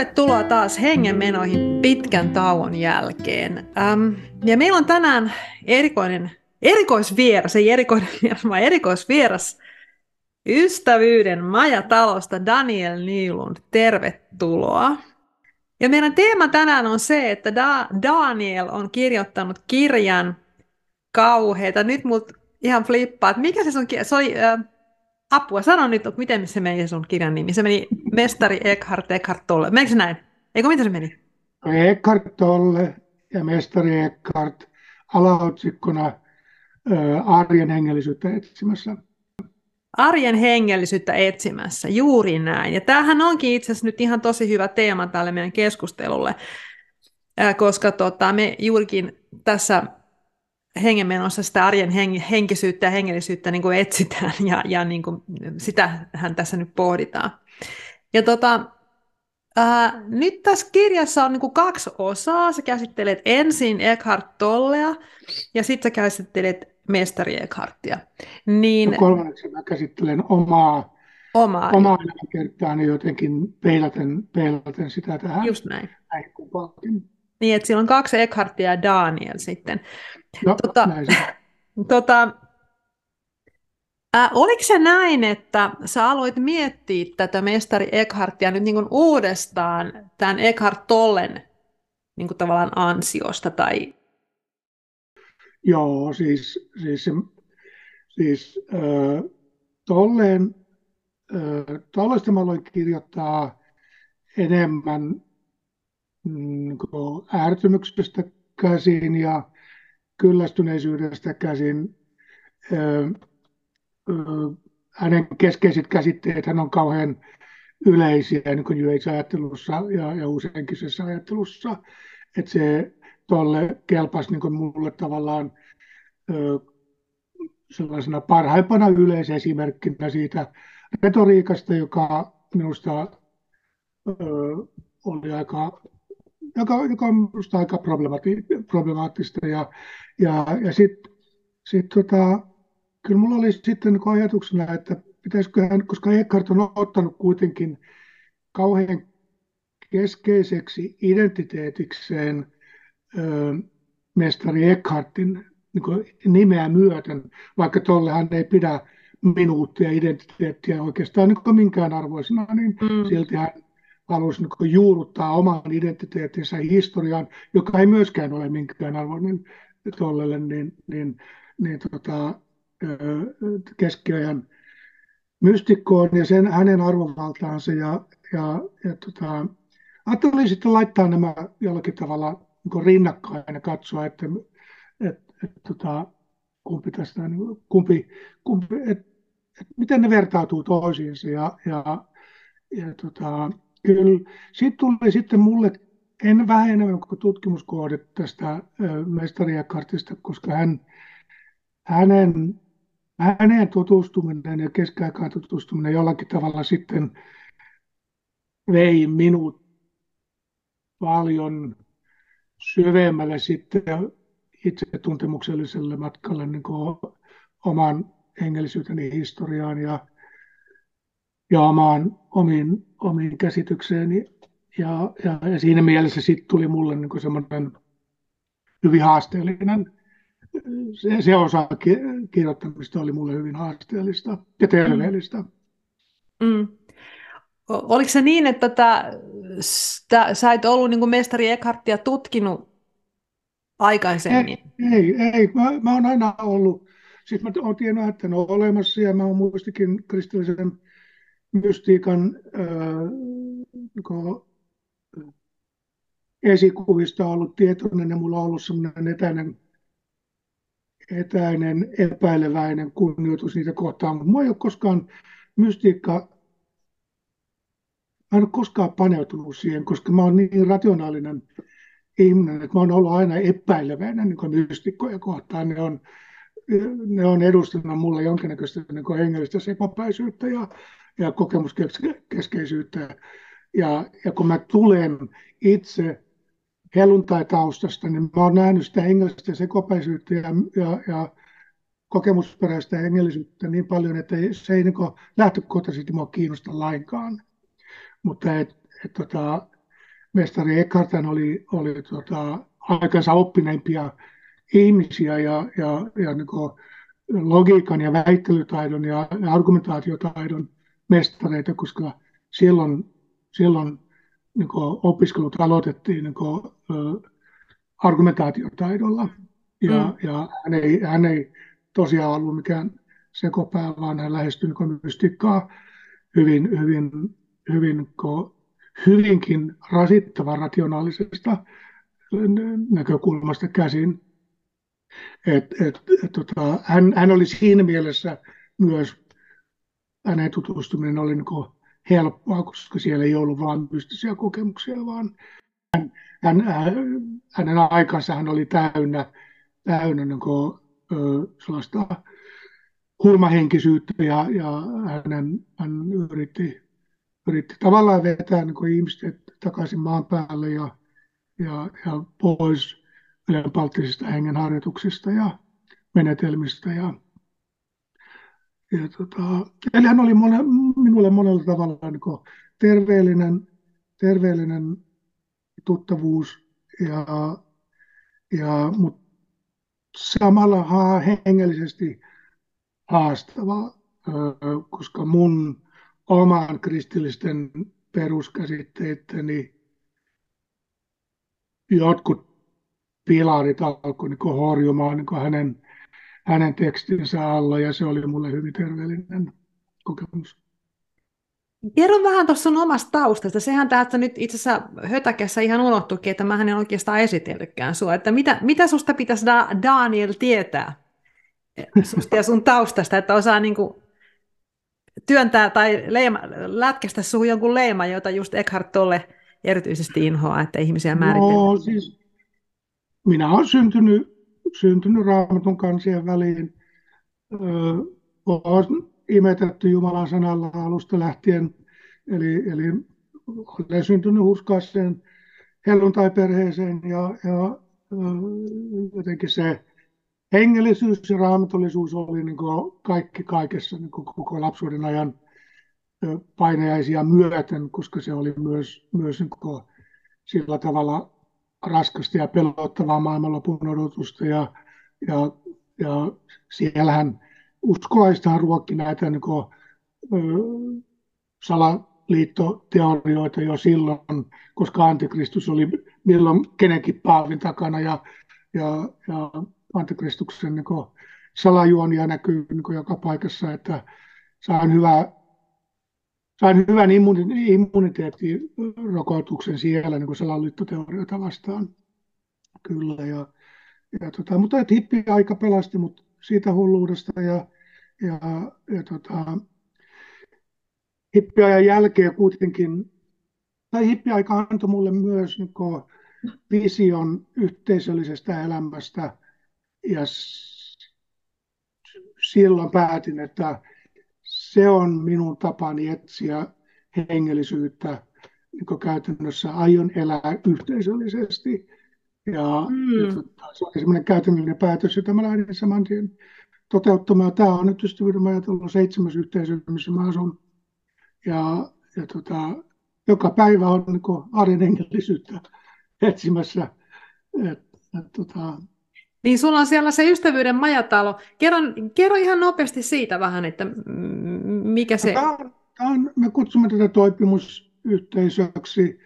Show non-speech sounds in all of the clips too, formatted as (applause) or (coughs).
Tervetuloa taas hengenmenoihin pitkän tauon jälkeen. Ähm, ja meillä on tänään erikoinen, erikoisvieras, ei erikoinen vieras, vaan erikoisvieras ystävyyden majatalosta Daniel Nylund. Tervetuloa. Ja meidän teema tänään on se, että da- Daniel on kirjoittanut kirjan kauheita. Nyt mut ihan flippaa, että mikä se sun kirja, se oli, äh, apua, sano nyt, että miten se meni sun kirjan nimi. Se meni Mestari Eckhart, Eckhart Tolle. Menikö se näin? Eikö miten se meni? Eckhart Tolle ja Mestari Eckhart alaotsikkona arjen hengellisyyttä etsimässä. Arjen hengellisyyttä etsimässä, juuri näin. Ja tämähän onkin itse asiassa nyt ihan tosi hyvä teema tälle meidän keskustelulle, koska tota, me juurikin tässä hengenmenossa sitä arjen henkisyyttä ja hengellisyyttä niin kuin etsitään, ja, ja niin kuin, sitähän tässä nyt pohditaan. Ja tota, ää, nyt tässä kirjassa on niin kuin kaksi osaa. Sä käsittelet ensin Eckhart Tollea, ja sitten sä käsittelet mestari Eckhartia. Niin, ja kolmanneksi mä käsittelen omaa, omaa, omaa elämäkertaani jotenkin peilaten, peilaten sitä tähän. Just näin. näin niin, että siellä on kaksi Eckhartia ja Daniel sitten. No, tota, näin (laughs) tota, Äh, oliko se näin, että sä aloit miettiä tätä mestari Eckhartia nyt niin uudestaan tämän Eckhart Tollen niin kuin tavallaan ansiosta? Tai... Joo, siis, siis, siis äh, Tollesta mä aloin kirjoittaa enemmän mm, ärtymyksestä käsin ja kyllästyneisyydestä käsin. Hänen keskeiset käsitteet hän on kauhean yleisiä niin ajattelussa ja, ja useinkisessä ajattelussa. Että se tuolle kelpasi niin mulle tavallaan sellaisena parhaimpana yleisesimerkkinä siitä retoriikasta, joka minusta oli aika joka, joka on minusta aika problemaattista. Ja, ja, ja sitten sit tota, kyllä minulla oli sitten niin ajatuksena, että pitäisikö hän, koska Eckhart on ottanut kuitenkin kauhean keskeiseksi identiteetikseen ö, mestari Eckhartin niin nimeä myöten, vaikka tollehan ei pidä minuuttia identiteettiä oikeastaan niin minkään arvoisena, niin mm. silti hän halusi niin juurruttaa oman identiteettinsä historiaan, joka ei myöskään ole minkään arvoinen tollelle, niin, niin, niin tota, keskiajan mystikkoon ja sen, hänen arvovaltaansa. Ja, ja, ja tota, ajattelin sitten laittaa nämä jollakin tavalla niin rinnakkain ja katsoa, että et, et, tota, kumpi tästä, niin kumpi, kumpi, et, et, miten ne vertautuu toisiinsa. Ja, ja, ja tota, Kyllä. Sitten tuli sitten mulle en vähän enemmän kuin tutkimuskohde tästä mestariakartista, koska hän, hänen, hänen tutustuminen ja keskiaikaan tutustuminen jollakin tavalla sitten vei minut paljon syvemmälle sitten itse tuntemukselliselle matkalle niin oman hengellisyyteni historiaan ja ja omaan omiin, omiin käsitykseeni. Ja, ja, ja siinä mielessä sitten tuli mulle niin semmoinen hyvin haasteellinen, se, se osa kirjoittamista oli mulle hyvin haasteellista ja terveellistä. Mm. Oliko se niin, että tätä, stä, sä et ollut niin kuin mestari Eckhartia tutkinut aikaisemmin? Ei, ei, ei. Mä, mä oon aina ollut, siis mä oon tiennyt, että ne on olemassa ja mä oon muistikin kristillisen mystiikan äh, esikuvista ollut tietoinen ja mulla on ollut sellainen etäinen, etäinen epäileväinen kunnioitus niitä kohtaan, mutta mua ei ole koskaan mystiikka, mä en ole koskaan paneutunut siihen, koska mä oon niin rationaalinen ihminen, että mä oon ollut aina epäileväinen niin mystikkoja kohtaan. Ne on, ne on edustanut mulle jonkinnäköistä niin hengellistä sepapäisyyttä ja ja kokemuskeskeisyyttä. Ja, ja kun mä tulen itse helluntai-taustasta, niin mä oon nähnyt sitä hengellistä sekopäisyyttä ja, ja, ja kokemusperäistä hengellisyyttä niin paljon, että se ei niin lähtökohtaisesti mua kiinnosta lainkaan. Mutta et, et, tota, mestari Eckhart oli, oli tota, aikansa oppineimpia ihmisiä ja, ja, ja niin logiikan ja väittelytaidon ja argumentaatiotaidon mestareita, koska silloin, silloin niin opiskelut aloitettiin niin kuin, argumentaatiotaidolla. Ja, mm. ja hän, ei, hän ei tosiaan ollut mikään sekopää, vaan hän lähestyi niin mystiikkaa hyvin, hyvin, hyvin, hyvinkin rasittava rationaalisesta näkökulmasta käsin. Et, et, et, tota, hän, hän oli siinä mielessä myös, hänen tutustuminen oli niin helppoa, koska siellä ei ollut vain mystisiä kokemuksia, vaan hän, hän, hänen aikansa hän oli täynnä, täynnä niin kuin, ö, sellaista hulmahenkisyyttä ja, ja hänen, hän yritti, yritti tavallaan vetää niin kuin ihmiset takaisin maan päälle ja, ja, ja pois ylenpalttisista hengenharjoituksista ja menetelmistä. Ja, ja tota, eli hän oli mone, minulle monella tavalla niin terveellinen, terveellinen tuttavuus, ja, ja, mutta samalla hengellisesti haastava, koska mun oman kristillisten peruskäsitteitteni jotkut pilarit alkoi niin horjumaan niin hänen, hänen tekstinsä alla ja se oli mulle hyvin terveellinen kokemus. Kerro vähän tuossa sun omasta taustasta. Sehän täältä nyt itse asiassa hötäkässä ihan unohtuikin, että mä en oikeastaan esitellytkään sua. Että mitä, mitä susta pitäisi da- Daniel tietää susta ja sun taustasta, että osaa niin kuin työntää tai leima, lätkästä suhun jonkun leima, jota just Eckhart tolle erityisesti inhoaa, että ihmisiä määritellään. No, siis minä olen syntynyt, syntynyt raamatun kansien väliin. Olen imetetty Jumalan sanalla alusta lähtien, eli, eli olen syntynyt hurskaaseen helluntai-perheeseen ja, ja jotenkin se hengellisyys ja raamatullisuus oli niin kaikki kaikessa niin koko lapsuuden ajan painajaisia myöten, koska se oli myös, myös niin sillä tavalla raskasta ja pelottavaa maailmanlopun odotusta. Ja, ja, ja siellähän uskolaistahan ruokki näitä niin kuin, ö, salaliittoteorioita jo silloin, koska antikristus oli milloin kenenkin paavin takana ja, ja, ja antikristuksen niin kuin, salajuonia näkyy niin kuin joka paikassa, että saan hyvää sain hyvän immuniteettirokotuksen siellä niin salaliittoteorioita vastaan. Kyllä, ja, ja tota, mutta et hippi-aika pelasti mut siitä hulluudesta ja, ja, ja tota, hippiajan jälkeen kuitenkin, tai hippiaika antoi mulle myös niin kuin, vision yhteisöllisestä elämästä ja silloin päätin, että se on minun tapani etsiä hengellisyyttä. Niin käytännössä aion elää yhteisöllisesti. Ja, mm. ja tota, se oli semmoinen käytännöllinen päätös, jota mä lähdin saman tien toteuttamaan. Tämä on nyt ystävyyden ajatellut seitsemäs yhteisö, missä mä asun. Ja, ja tota, joka päivä on niin arjen hengellisyyttä etsimässä. Et, et, tota, niin sulla on siellä se ystävyyden majatalo. Kerro, kerro ihan nopeasti siitä vähän, että mikä se... Tämä on, tämä on, me kutsumme tätä toipimusyhteisöksi,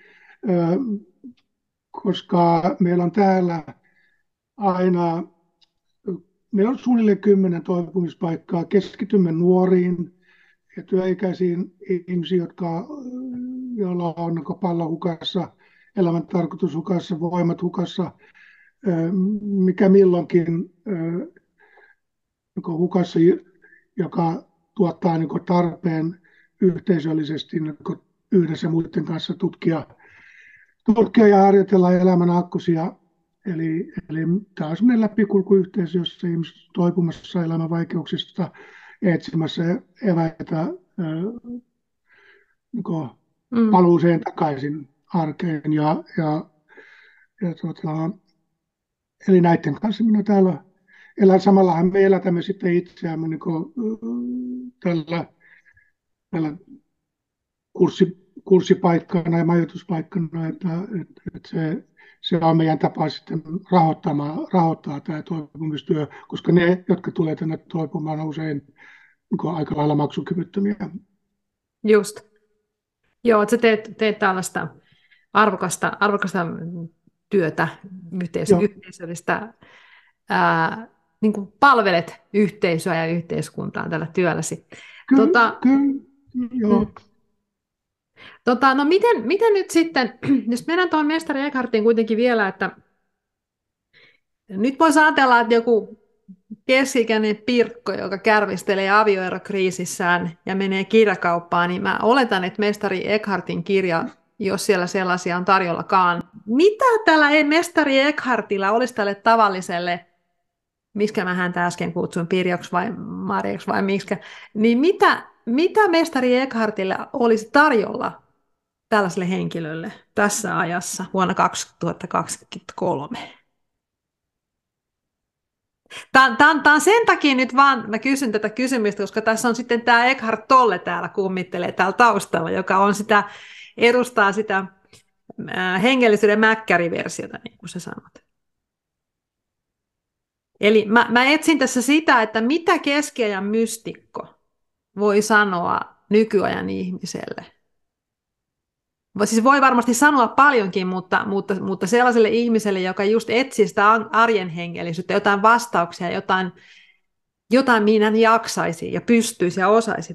koska meillä on täällä aina, meillä on suunnilleen kymmenen toipumispaikkaa. Keskitymme nuoriin ja työikäisiin ihmisiin, jotka, joilla on pallo hukassa, elämän tarkoitus hukassa, voimat hukassa – mikä milloinkin hukassa, joka tuottaa niin tarpeen yhteisöllisesti niin yhdessä muiden kanssa tutkia, tutkia ja harjoitella elämän akkusia. Eli, eli tämä on sellainen läpikulkuyhteisö, jossa ihmiset toipumassa elämän vaikeuksista etsimässä eväitä niin mm. paluuseen takaisin arkeen. Ja, ja, ja tuota, Eli näiden kanssa minä täällä elän. Samallahan me elätämme sitten itseämme niin kuin, tällä, tällä kurssi, kurssipaikkana ja majoituspaikkana, että, että, että se, se on meidän tapa sitten rahoittaa tämä toipumistyö, koska ne, jotka tulee tänne toipumaan, on usein niin aika lailla maksukyvyttömiä. Just. Joo, että sä teet, teet tällaista arvokasta, arvokasta työtä, yhteis- yhteisöllistä, ää, niin kuin palvelet yhteisöä ja yhteiskuntaa tällä työlläsi. Kyllä, tota, kyllä, joo. Mm. Tota, no miten, miten nyt sitten, (clears throat) jos mennään tuohon mestari Eckhartiin kuitenkin vielä, että nyt voisi ajatella, että joku keskikäinen Pirkko, joka kärvistelee avioerokriisissään ja menee kirjakauppaan, niin mä oletan, että mestari Eckhartin kirja, jos siellä sellaisia on tarjollakaan. Mitä tällä mestari Eckhartilla olisi tälle tavalliselle, miskä mä häntä äsken kutsuin, Pirjoksi vai Marjaksi vai miksi, niin mitä, mitä mestari Eckhartilla olisi tarjolla tällaiselle henkilölle tässä ajassa vuonna 2023? Tämä, tämä, tämä on sen takia nyt vaan, mä kysyn tätä kysymystä, koska tässä on sitten tämä Eckhart Tolle täällä kummittelee täällä taustalla, joka on sitä, edustaa sitä hengellisyyden mäkkäriversiota, niin kuin sä sanot. Eli mä, mä etsin tässä sitä, että mitä keskiajan mystikko voi sanoa nykyajan ihmiselle siis voi varmasti sanoa paljonkin, mutta, mutta, mutta sellaiselle ihmiselle, joka just etsii sitä arjen hengellisyyttä, jotain vastauksia, jotain, jotain mihin hän jaksaisi ja pystyisi ja osaisi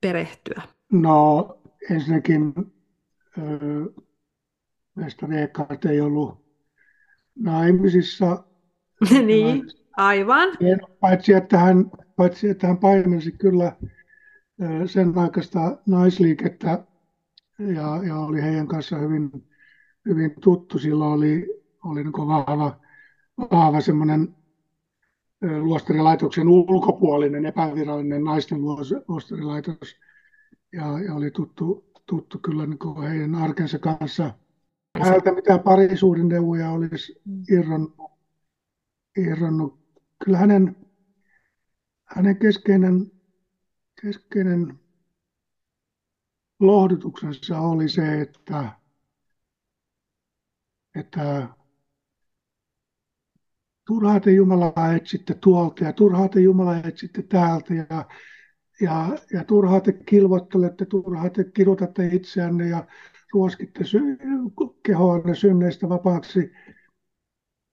perehtyä. No ensinnäkin mestari Eckhart ei ollut naimisissa. (laughs) niin, aivan. Paitsi että, hän, paitsi, että hän paimensi kyllä sen aikaista naisliikettä ja, ja oli heidän kanssa hyvin, hyvin tuttu. Silloin oli, oli niin vahva, vahva semmoinen luostarilaitoksen ulkopuolinen epävirallinen naisten luostarilaitos ja, ja oli tuttu, tuttu kyllä niin heidän arkensa kanssa. Häneltä mitään parisuuden neuvoja olisi irronnut, irronnut. Kyllä hänen, hänen keskeinen, keskeinen lohdutuksensa oli se, että, että turhaa te Jumalaa etsitte tuolta ja turhaa te Jumalaa etsitte täältä ja, ja, ja turhaa te kilvottelette, turhaa te kirjoitatte itseänne ja ruoskitte sy- kehoanne synneistä vapaaksi.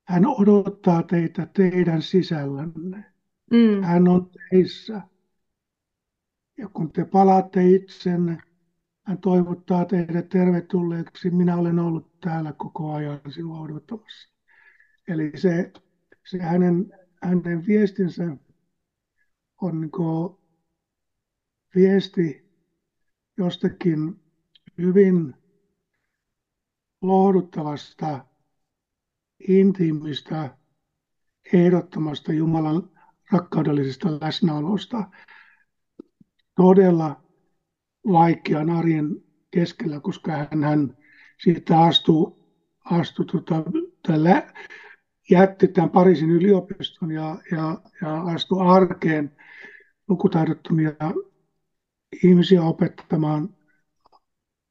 Hän odottaa teitä teidän sisällänne. Mm. Hän on teissä. Ja kun te palaatte itsenne, hän toivottaa teidät tervetulleeksi. Minä olen ollut täällä koko ajan sinua odottamassa. Eli se, se hänen, hänen viestinsä on niin viesti jostakin hyvin lohduttavasta, intiimistä, ehdottomasta Jumalan rakkaudellisesta läsnäolosta. Todella vaikean arjen keskellä, koska hän, hän siitä astui, astui tota, tällä, jätti tämän Pariisin yliopiston ja, ja, ja astui arkeen lukutaidottomia ihmisiä opettamaan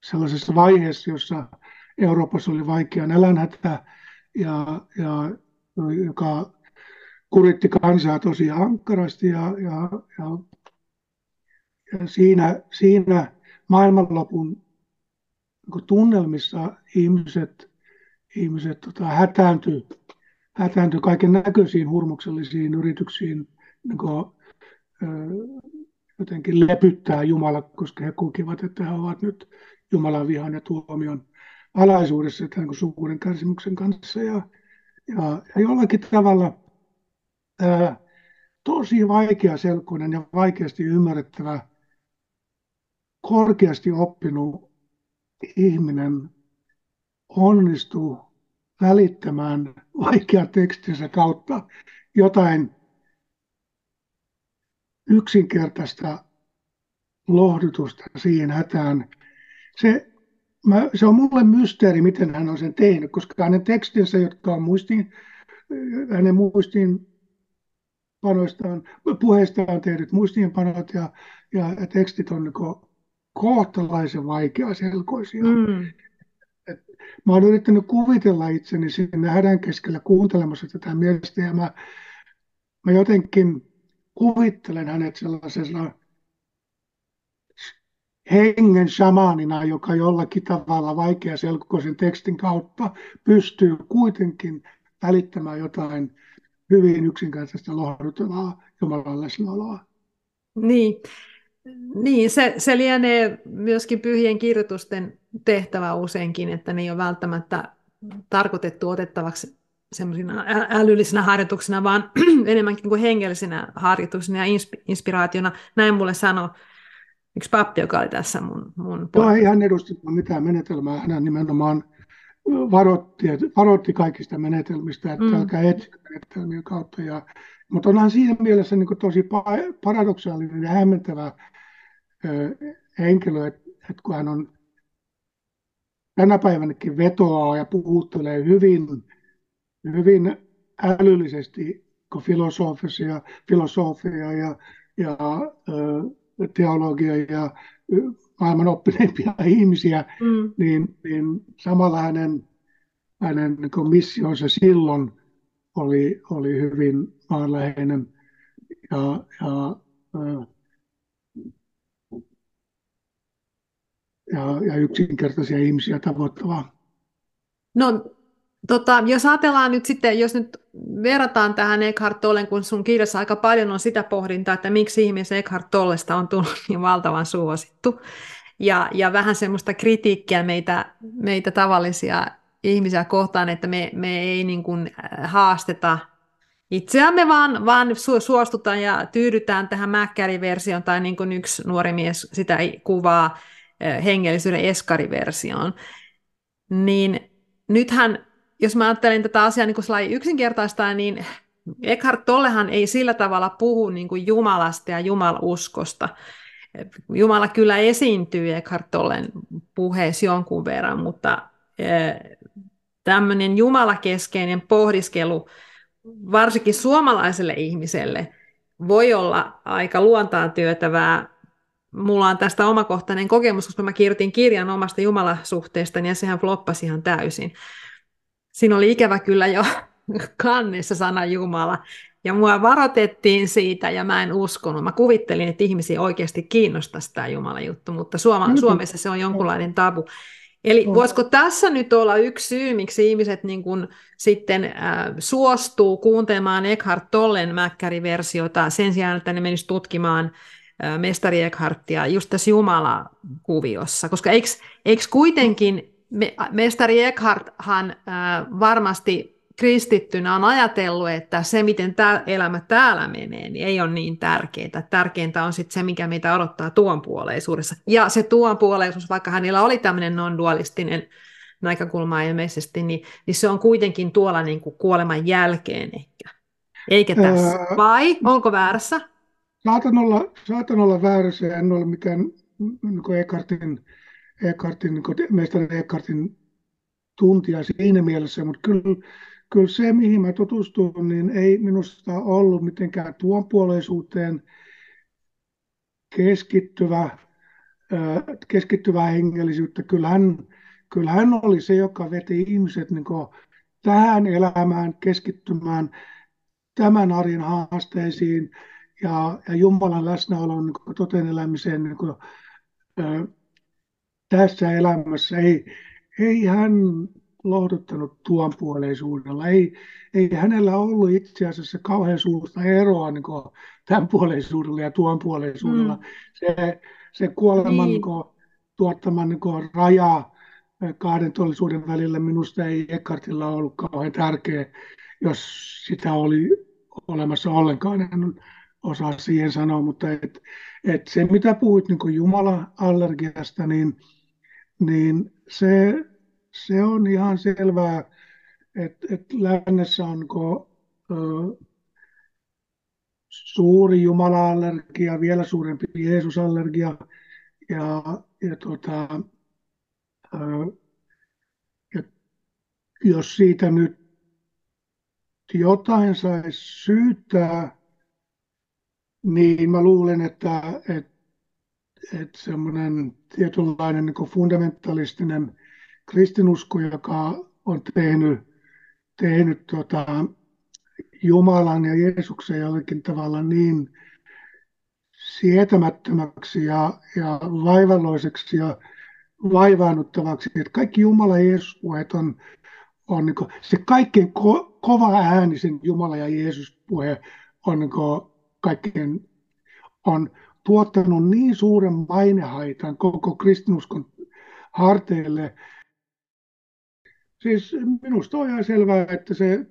sellaisessa vaiheessa, jossa Euroopassa oli vaikea nälänhätä ja, ja joka kuritti kansaa tosi ankarasti ja, ja, ja siinä, siinä maailmanlopun niin tunnelmissa ihmiset, ihmiset tota, hätääntyi hätääntyi kaiken näköisiin hurmuksellisiin yrityksiin niin kuin, jotenkin lepyttää Jumala, koska he kokivat, että he ovat nyt Jumalan vihan ja tuomion alaisuudessa tämän suuren kärsimyksen kanssa. Ja, ja, ja jollakin tavalla ää, tosi vaikea selkoinen ja vaikeasti ymmärrettävä korkeasti oppinut ihminen onnistuu välittämään vaikean tekstinsä kautta jotain yksinkertaista lohdutusta siihen hätään. Se, mä, se on mulle mysteeri, miten hän on sen tehnyt, koska hänen tekstinsä, jotka on muistiin, hänen muistiin panoistaan, puheistaan tehdyt muistiinpanot ja, ja, tekstit on niin kohtalaisen vaikeaselkoisia. Mm. Et mä olen yrittänyt kuvitella itseni sinne hädän keskellä kuuntelemassa tätä miestä ja mä, mä jotenkin kuvittelen hänet sellaisena hengen shamanina, joka jollakin tavalla vaikeaselkoisen tekstin kautta pystyy kuitenkin välittämään jotain hyvin yksinkertaista lohduttavaa Jumalan läsnäoloa. Niin, niin se, se lienee myöskin pyhien kirjoitusten tehtävä useinkin, että ne ei ole välttämättä tarkoitettu otettavaksi semmoisina älyllisinä harjoituksina, vaan (clears throat) enemmänkin kuin hengellisinä harjoituksina ja inspiraationa. Näin mulle sanoi yksi pappi, joka oli tässä mun, mun Joo, ei hän edusti mitään menetelmää, hän nimenomaan varoitti, varoitti kaikista menetelmistä, että mm. älkää etsikö menetelmien kautta. Ja, mutta onhan siinä mielessä niin tosi paradoksaalinen ja hämmentävä ö, henkilö, että, että kun hän on tänä päivänäkin vetoaa ja puhuttelee hyvin, hyvin älyllisesti filosofia, filosofia ja, ja teologia ja maailman oppineimpia (laughs) ihmisiä, mm. niin, niin samalla hänen, hänen niin missionsa silloin oli, oli hyvin maanläheinen ja, ja, ja, ja yksinkertaisia ihmisiä tavoittavaa. No Tota, jos ajatellaan nyt sitten, jos nyt verrataan tähän Eckhart Tollen, kun sun kirjassa aika paljon on sitä pohdintaa, että miksi ihmisen Eckhart Tollesta on tullut (laughs) niin valtavan suosittu, ja, ja vähän semmoista kritiikkiä meitä, meitä tavallisia ihmisiä kohtaan, että me, me ei niin kuin äh, haasteta itseämme, vaan, vaan suostutaan ja tyydytään tähän Mäkkäri-versioon, tai niin kuin yksi nuori mies sitä kuvaa äh, hengellisyyden eskariversioon. Niin nythän jos mä ajattelen tätä asiaa niin kuin yksinkertaistaa, niin Eckhart Tollehan ei sillä tavalla puhu niin kuin Jumalasta ja Jumaluskosta. Jumala kyllä esiintyy Eckhart Tollen puheessa jonkun verran, mutta e, tämmöinen jumalakeskeinen pohdiskelu varsinkin suomalaiselle ihmiselle voi olla aika luontaan työtävää. Mulla on tästä omakohtainen kokemus, koska mä kirjoitin kirjan omasta jumalasuhteestani ja sehän floppasi ihan täysin siinä oli ikävä kyllä jo kannessa sana Jumala. Ja mua varoitettiin siitä ja mä en uskonut. Mä kuvittelin, että ihmisiä oikeasti kiinnostaisi tämä Jumalan juttu, mutta Suoma, mm-hmm. Suomessa se on jonkunlainen tabu. Eli mm. voisiko tässä nyt olla yksi syy, miksi ihmiset niin kun sitten äh, suostuu kuuntelemaan Eckhart Tollen mäkkäriversiota sen sijaan, että ne menisivät tutkimaan äh, mestari Eckhartia just tässä Jumala-kuviossa? Koska eikö, eikö kuitenkin me, mestari Eckharthan äh, varmasti kristittynä on ajatellut, että se, miten tämä elämä täällä menee, niin ei ole niin tärkeää. Tärkeintä on sitten se, mikä meitä odottaa tuonpuoleisuudessa. Ja se tuonpuoleisuus, vaikka hänellä oli tämmöinen non-dualistinen näkökulma ilmeisesti, niin, niin se on kuitenkin tuolla niin kuin kuoleman jälkeen ehkä. Eikä tässä. Ää, Vai onko väärässä? Saatan olla, saatan olla väärässä, en ole mikään niin Eckhartin Eckhartin, mestari Eckhartin tuntia siinä mielessä, mutta kyllä, kyllä se, mihin mä tutustuin, niin ei minusta ollut mitenkään tuon puoleisuuteen keskittyvä, keskittyvää hengellisyyttä. Kyllä hän, kyllä hän oli se, joka veti ihmiset niin tähän elämään keskittymään tämän arjen haasteisiin ja, ja Jumalan läsnäolon niin toteen elämiseen niin kuin, tässä elämässä. Ei, ei hän lohduttanut tuon puoleisuudella. Ei, ei hänellä ollut itse asiassa kauhean suurta eroa niin tämän puoleisuudella ja tuon puoleisuudella. Mm. Se, se kuoleman niin. niin tuottaman niin raja kahden todellisuuden välillä minusta ei Eckhartilla ollut kauhean tärkeä, jos sitä oli olemassa ollenkaan. En osaa siihen sanoa, mutta et, et se mitä puhuit niin Jumala-allergiasta, niin niin se, se on ihan selvää, että, että lännessä onko ö, suuri Jumala-allergia, vielä suurempi Jeesus-allergia, ja, ja, tota, ö, ja jos siitä nyt jotain saisi syyttää, niin mä luulen, että, että, että semmoinen tietynlainen niin fundamentalistinen kristinusko, joka on tehnyt, tehnyt tota, Jumalan ja Jeesuksen jollakin tavalla niin sietämättömäksi ja, ja vaivalloiseksi ja vaivaannuttavaksi, että kaikki Jumala ja Jeesus puheet on, on niin se kaikkein ko- kova äänisen Jumala ja Jeesus puhe on niin kaikkein on tuottanut niin suuren mainehaitan koko kristinuskon harteille. Siis minusta on ihan selvää, että se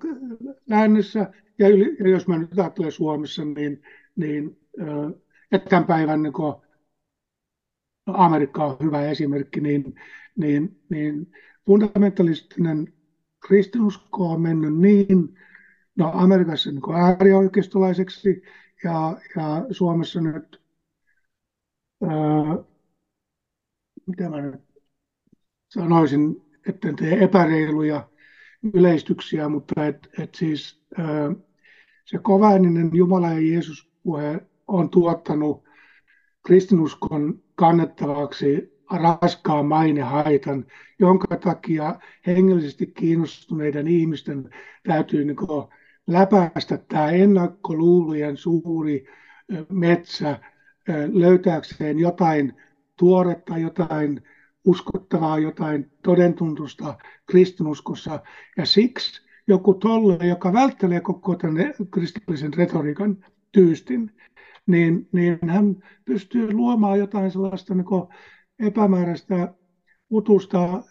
lännessä, ja, ja jos mä nyt ajattelen Suomessa, niin, niin että tämän päivän niin Amerikka on hyvä esimerkki, niin, niin, niin fundamentalistinen kristinusko on mennyt niin, no Amerikassa niin äärioikeistolaiseksi ja, ja Suomessa nyt, mitä mä nyt sanoisin, etten tee epäreiluja yleistyksiä, mutta et, et siis ää, se kovaininen Jumala ja Jeesus puhe on tuottanut kristinuskon kannettavaksi raskaan mainehaitan, jonka takia hengellisesti kiinnostuneiden ihmisten täytyy niin läpäistä tämä ennakkoluulujen suuri metsä löytääkseen jotain tuoretta, jotain uskottavaa, jotain todentuntusta kristinuskossa. Ja siksi joku tolle, joka välttelee koko tämän kristillisen retoriikan tyystin, niin, niin hän pystyy luomaan jotain sellaista niin epämääräistä utusta äh,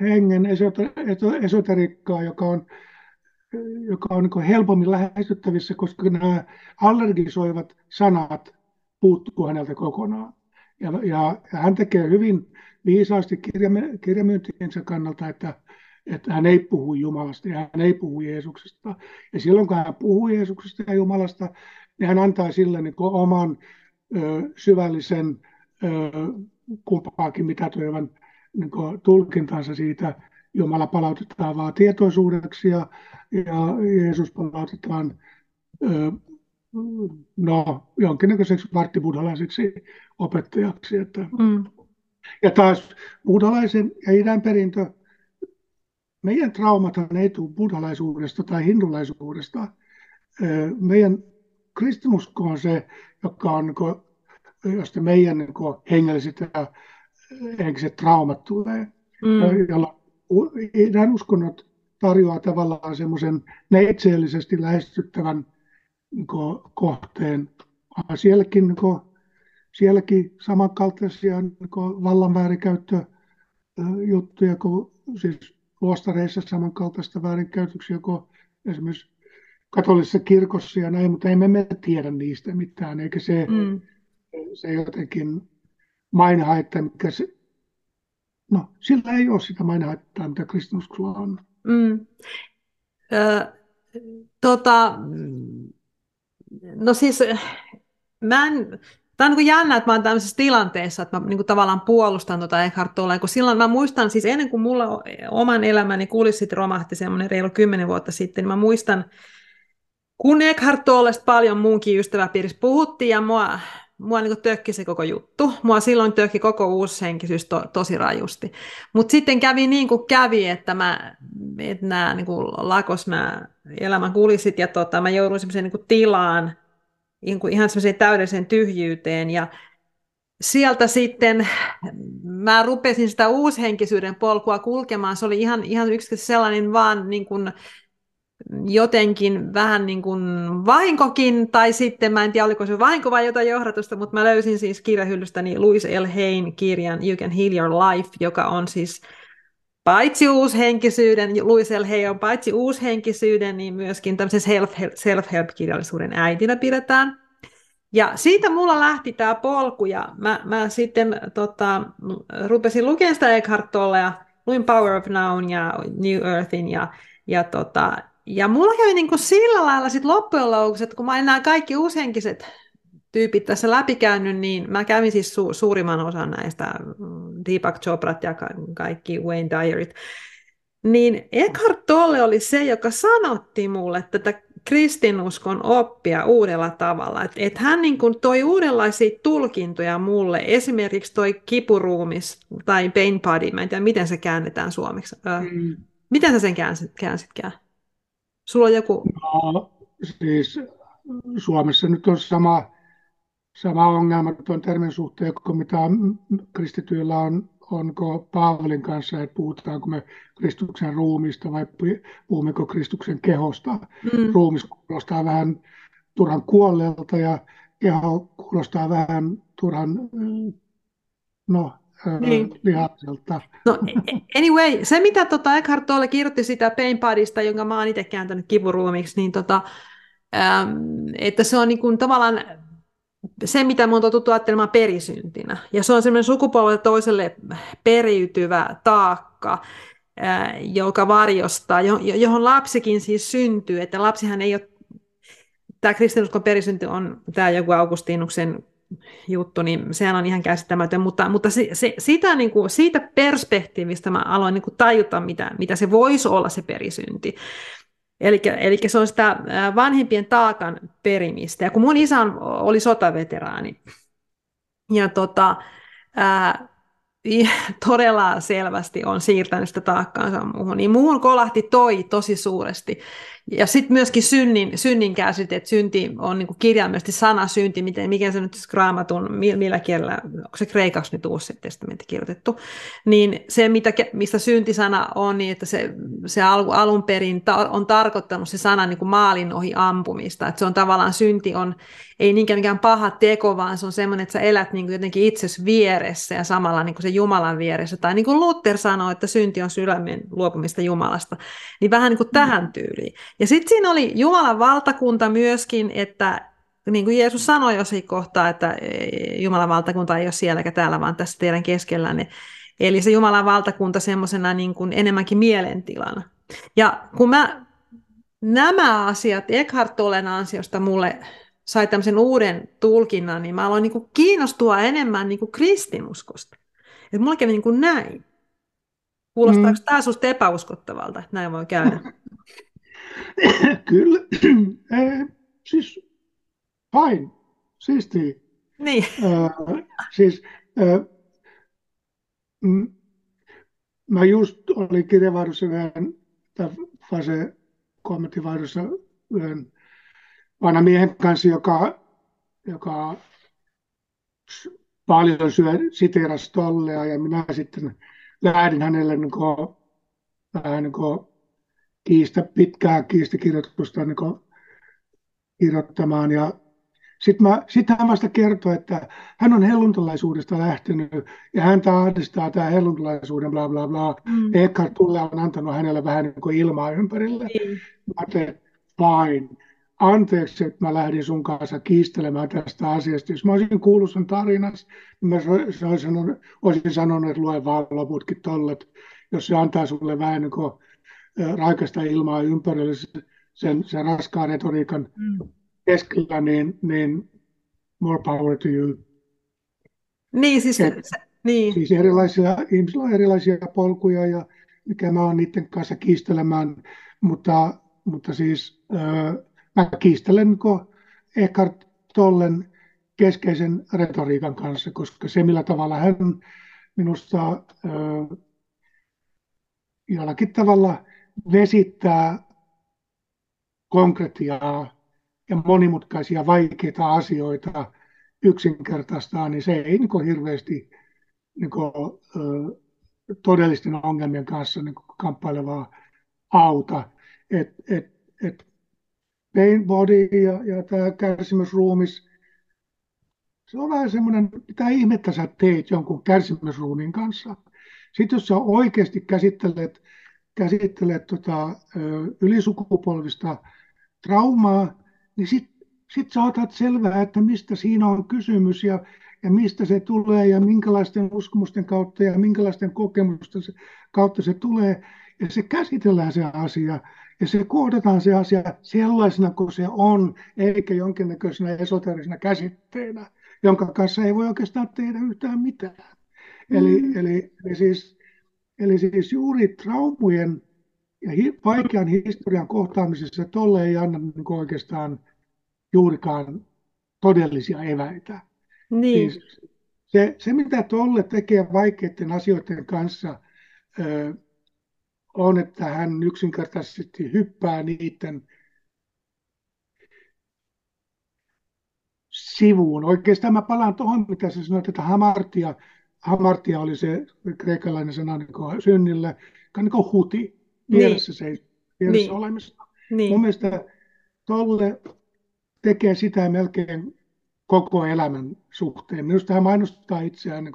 hengen esoterikkaa, joka on, joka on niin helpommin lähestyttävissä, koska nämä allergisoivat sanat puuttuu häneltä kokonaan. Ja, ja, hän tekee hyvin viisaasti kirjamyyntiensä kannalta, että, että hän ei puhu Jumalasta ja hän ei puhu Jeesuksesta. Ja silloin kun hän puhuu Jeesuksesta ja Jumalasta, niin hän antaa sille niin oman ö, syvällisen ö, kumpaakin mitätöivän niin tulkintansa siitä. Jumala palautetaan vaan tietoisuudeksi ja, ja Jeesus palautetaan ö, no, jonkinnäköiseksi varttibuddhalaiseksi opettajaksi. Että. Mm. Ja taas buddhalaisen ja idän perintö, meidän traumathan ei tule buddhalaisuudesta tai hindulaisuudesta. Meidän kristinusko on se, joka on, niin josta meidän niin kuin, hengelliset ja henkiset traumat tulee, mm. jolla idän uskonnot tarjoaa tavallaan semmoisen neitseellisesti lähestyttävän niin kuin, kohteen. Sielläkin, niin kuin, sielläkin samankaltaisia niin vallan väärinkäyttöjuttuja kuin siis luostareissa samankaltaista väärinkäytöksiä kuin esimerkiksi katolisessa kirkossa ja näin, mutta emme me tiedä niistä mitään, eikä se, mm. se jotenkin mainehaitta, mikä se, no sillä ei ole sitä mainehaittaa, mitä kristinuskolla on. Mm. Ö, tota, no siis mä en, Tämä on niin jännä, että mä olen tämmöisessä tilanteessa, että mä niin kuin tavallaan puolustan tuota Eckhart Tolleen, kun silloin mä muistan, siis ennen kuin mulla oman elämäni kulissit romahti semmoinen reilu kymmenen vuotta sitten, niin mä muistan, kun Eckhart Tollesta paljon muunkin ystäväpiirissä puhuttiin ja mua, mua niin tökki se koko juttu. Mua silloin tökki koko uushenkisyys to, tosi rajusti. Mutta sitten kävi niin kuin kävi, että, mä, että nämä niin kuin lakos mä elämän kulisit ja tota, mä jouduin semmoiseen niin tilaan, niin kuin ihan semmoiseen täydelliseen tyhjyyteen ja sieltä sitten mä rupesin sitä uushenkisyyden polkua kulkemaan. Se oli ihan, ihan yksi sellainen vaan niin kuin, jotenkin vähän niin kuin vahinkokin, tai sitten mä en tiedä oliko se vahinko vai jotain johdatusta, mutta mä löysin siis kirjahyllystäni Louis L. Hain kirjan You Can Heal Your Life, joka on siis paitsi uushenkisyyden, Louis L. Hay on paitsi uushenkisyyden, niin myöskin tämmöisen self-help-kirjallisuuden äitinä pidetään. Ja siitä mulla lähti tämä polku, ja mä, mä sitten tota, rupesin lukemaan sitä Eckhart Tolle, ja luin Power of Now ja New Earthin, ja, ja tota, ja mulla kävi niin kuin sillä lailla sit loppujen lopuksi, että kun mä en nämä kaikki uushenkiset tyypit tässä läpikäynyt, niin mä kävin siis su- suurimman osan näistä mm, Deepak Choprat ja ka- kaikki Wayne Dyerit. Niin Eckhart Tolle oli se, joka sanotti mulle tätä kristinuskon oppia uudella tavalla. Että et hän niin kuin toi uudenlaisia tulkintoja mulle, esimerkiksi toi kipuruumis tai pain body, mä en tiedä miten se käännetään suomeksi. Mm. Miten sä sen käänsit, käänsitkään? Sulla on joku... No, siis Suomessa nyt on sama, sama ongelma tuon termin suhteen kuin mitä kristityillä on onko Paavalin kanssa, että puhutaanko me Kristuksen ruumista vai puhummeko Kristuksen kehosta. Mm. Ruumis kuulostaa vähän turhan kuolleelta ja keho kuulostaa vähän turhan no, niin. lihaselta. No, anyway, se mitä tota Eckhart Tolle kirjoitti sitä Pain Bodysta, jonka mä oon itse kääntänyt kipuruumiksi, niin tota, ähm, että se on niin kuin tavallaan se, mitä mun on totuttu ajattelemaan perisyntinä. Ja se on semmoinen sukupolvelta toiselle periytyvä taakka, joka varjostaa, johon lapsikin siis syntyy, että lapsihan ei ole, tämä kristinuskon perisynti on tämä joku Augustinuksen juttu, niin sehän on ihan käsittämätön, mutta, mutta se, se, sitä, niin kuin, siitä perspektiivistä mä aloin niin kuin tajuta, mitä, mitä se voisi olla se perisynti. Eli, se on sitä vanhempien taakan perimistä. Ja kun mun isä oli sotaveteraani, ja tota, ää, todella selvästi on siirtänyt sitä taakkaansa muuhun, niin muuhun kolahti toi tosi suuresti. Ja sitten myöskin synnin, synnin käsite, että synti on niin kirjaimellisesti sana synti, miten, mikä se nyt raamatun, millä kielellä, onko se kreikaksi nyt uusi testamentti kirjoitettu, niin se, mitä, mistä syntisana on, niin että se, se al, alun perin ta, on tarkoittanut se sana niin maalin ohi ampumista, että se on tavallaan synti on, ei niinkään mikään paha teko, vaan se on semmoinen, että sä elät niin jotenkin itsesi vieressä ja samalla niin se Jumalan vieressä, tai niin kuin Luther sanoi, että synti on sydämen luopumista Jumalasta, niin vähän niin kuin tähän tyyliin. Ja sitten siinä oli Jumalan valtakunta myöskin, että niin kuin Jeesus sanoi jossain kohtaa, että e, Jumalan valtakunta ei ole siellä eikä täällä, vaan tässä teidän keskellänne. Eli se Jumalan valtakunta semmoisena niin kuin enemmänkin mielentilana. Ja kun mä nämä asiat Eckhart Tollen ansiosta mulle sai tämmöisen uuden tulkinnan, niin mä aloin niin kuin kiinnostua enemmän niin kuin kristinuskosta. Että mulla kävi niin kuin näin. Kuulostaako mm. tämä susta epäuskottavalta, että näin voi käydä? (laughs) (coughs) Kyllä, (coughs) eh, siis fine, siisti. Niin. Äh, siis äh, mm, mä just olin kirjavaihdossa yhden, tai fase kommenttivaihdossa yhden vanhan miehen kanssa, joka, joka paljon syö, siteerasi tollea ja minä sitten lähdin hänelle niin kuin, vähän niin kuin kiistä, pitkää kiistakirjoitusta niin kirjoittamaan. Ja sitten sit hän vasta kertoi, että hän on helluntalaisuudesta lähtenyt ja hän ahdistaa tämä helluntalaisuuden bla bla bla. Mm. Eckhart Tulle on antanut hänelle vähän niin kuin ilmaa ympärille. Mm. Mä ajattelin, fine. Anteeksi, että mä lähdin sun kanssa kiistelemään tästä asiasta. Jos mä olisin kuullut sen tarinassa, niin mä olisin sanonut, olisin sanonut että lue vaan loputkin tollet, jos se antaa sulle vähän niin kuin raikasta ilmaa ympärille sen, sen raskaan retoriikan mm. keskellä, niin, niin more power to you. Niin, siis, Et, se, niin. siis erilaisia, ihmisillä on erilaisia polkuja ja mikä mä oon niiden kanssa kiistelemään, mutta, mutta siis äh, mä kiistelen Eckhart Tollen keskeisen retoriikan kanssa, koska se millä tavalla hän minusta äh, jollakin tavalla vesittää konkretiaa ja monimutkaisia vaikeita asioita yksinkertaistaa, niin se ei niin hirveästi niin kuin, todellisten ongelmien kanssa niin kamppailevaa auta. Et, et, et pain body ja, ja tämä kärsimysruumis, se on vähän semmoinen, mitä ihmettä sä teet jonkun kärsimysruumin kanssa. Sitten jos sä oikeasti käsittelet käsittelet tota, ylisukupolvista traumaa, niin sitten sit saatat selvää, että mistä siinä on kysymys ja, ja mistä se tulee ja minkälaisten uskomusten kautta ja minkälaisten kokemusten kautta se tulee. Ja se käsitellään se asia ja se kohdataan se asia sellaisena kuin se on, eikä jonkinnäköisenä esoterisena käsitteenä, jonka kanssa ei voi oikeastaan tehdä yhtään mitään. Mm. Eli, eli, eli siis Eli siis juuri traumojen ja hi, vaikean historian kohtaamisessa tolle ei anna niin oikeastaan juurikaan todellisia eväitä. Niin. Siis se, se, mitä Tolle tekee vaikeiden asioiden kanssa, ö, on, että hän yksinkertaisesti hyppää niiden sivuun. Oikeastaan mä palaan tuohon, mitä sä sanoit, että hamartia, hamartia oli se kreikalainen sana niin synnille, joka niin kuin huti, vieressä niin. se vieressä niin. olemista. Niin. Mun mielestä Tolle tekee sitä melkein koko elämän suhteen. Minusta hän mainostaa itseään niin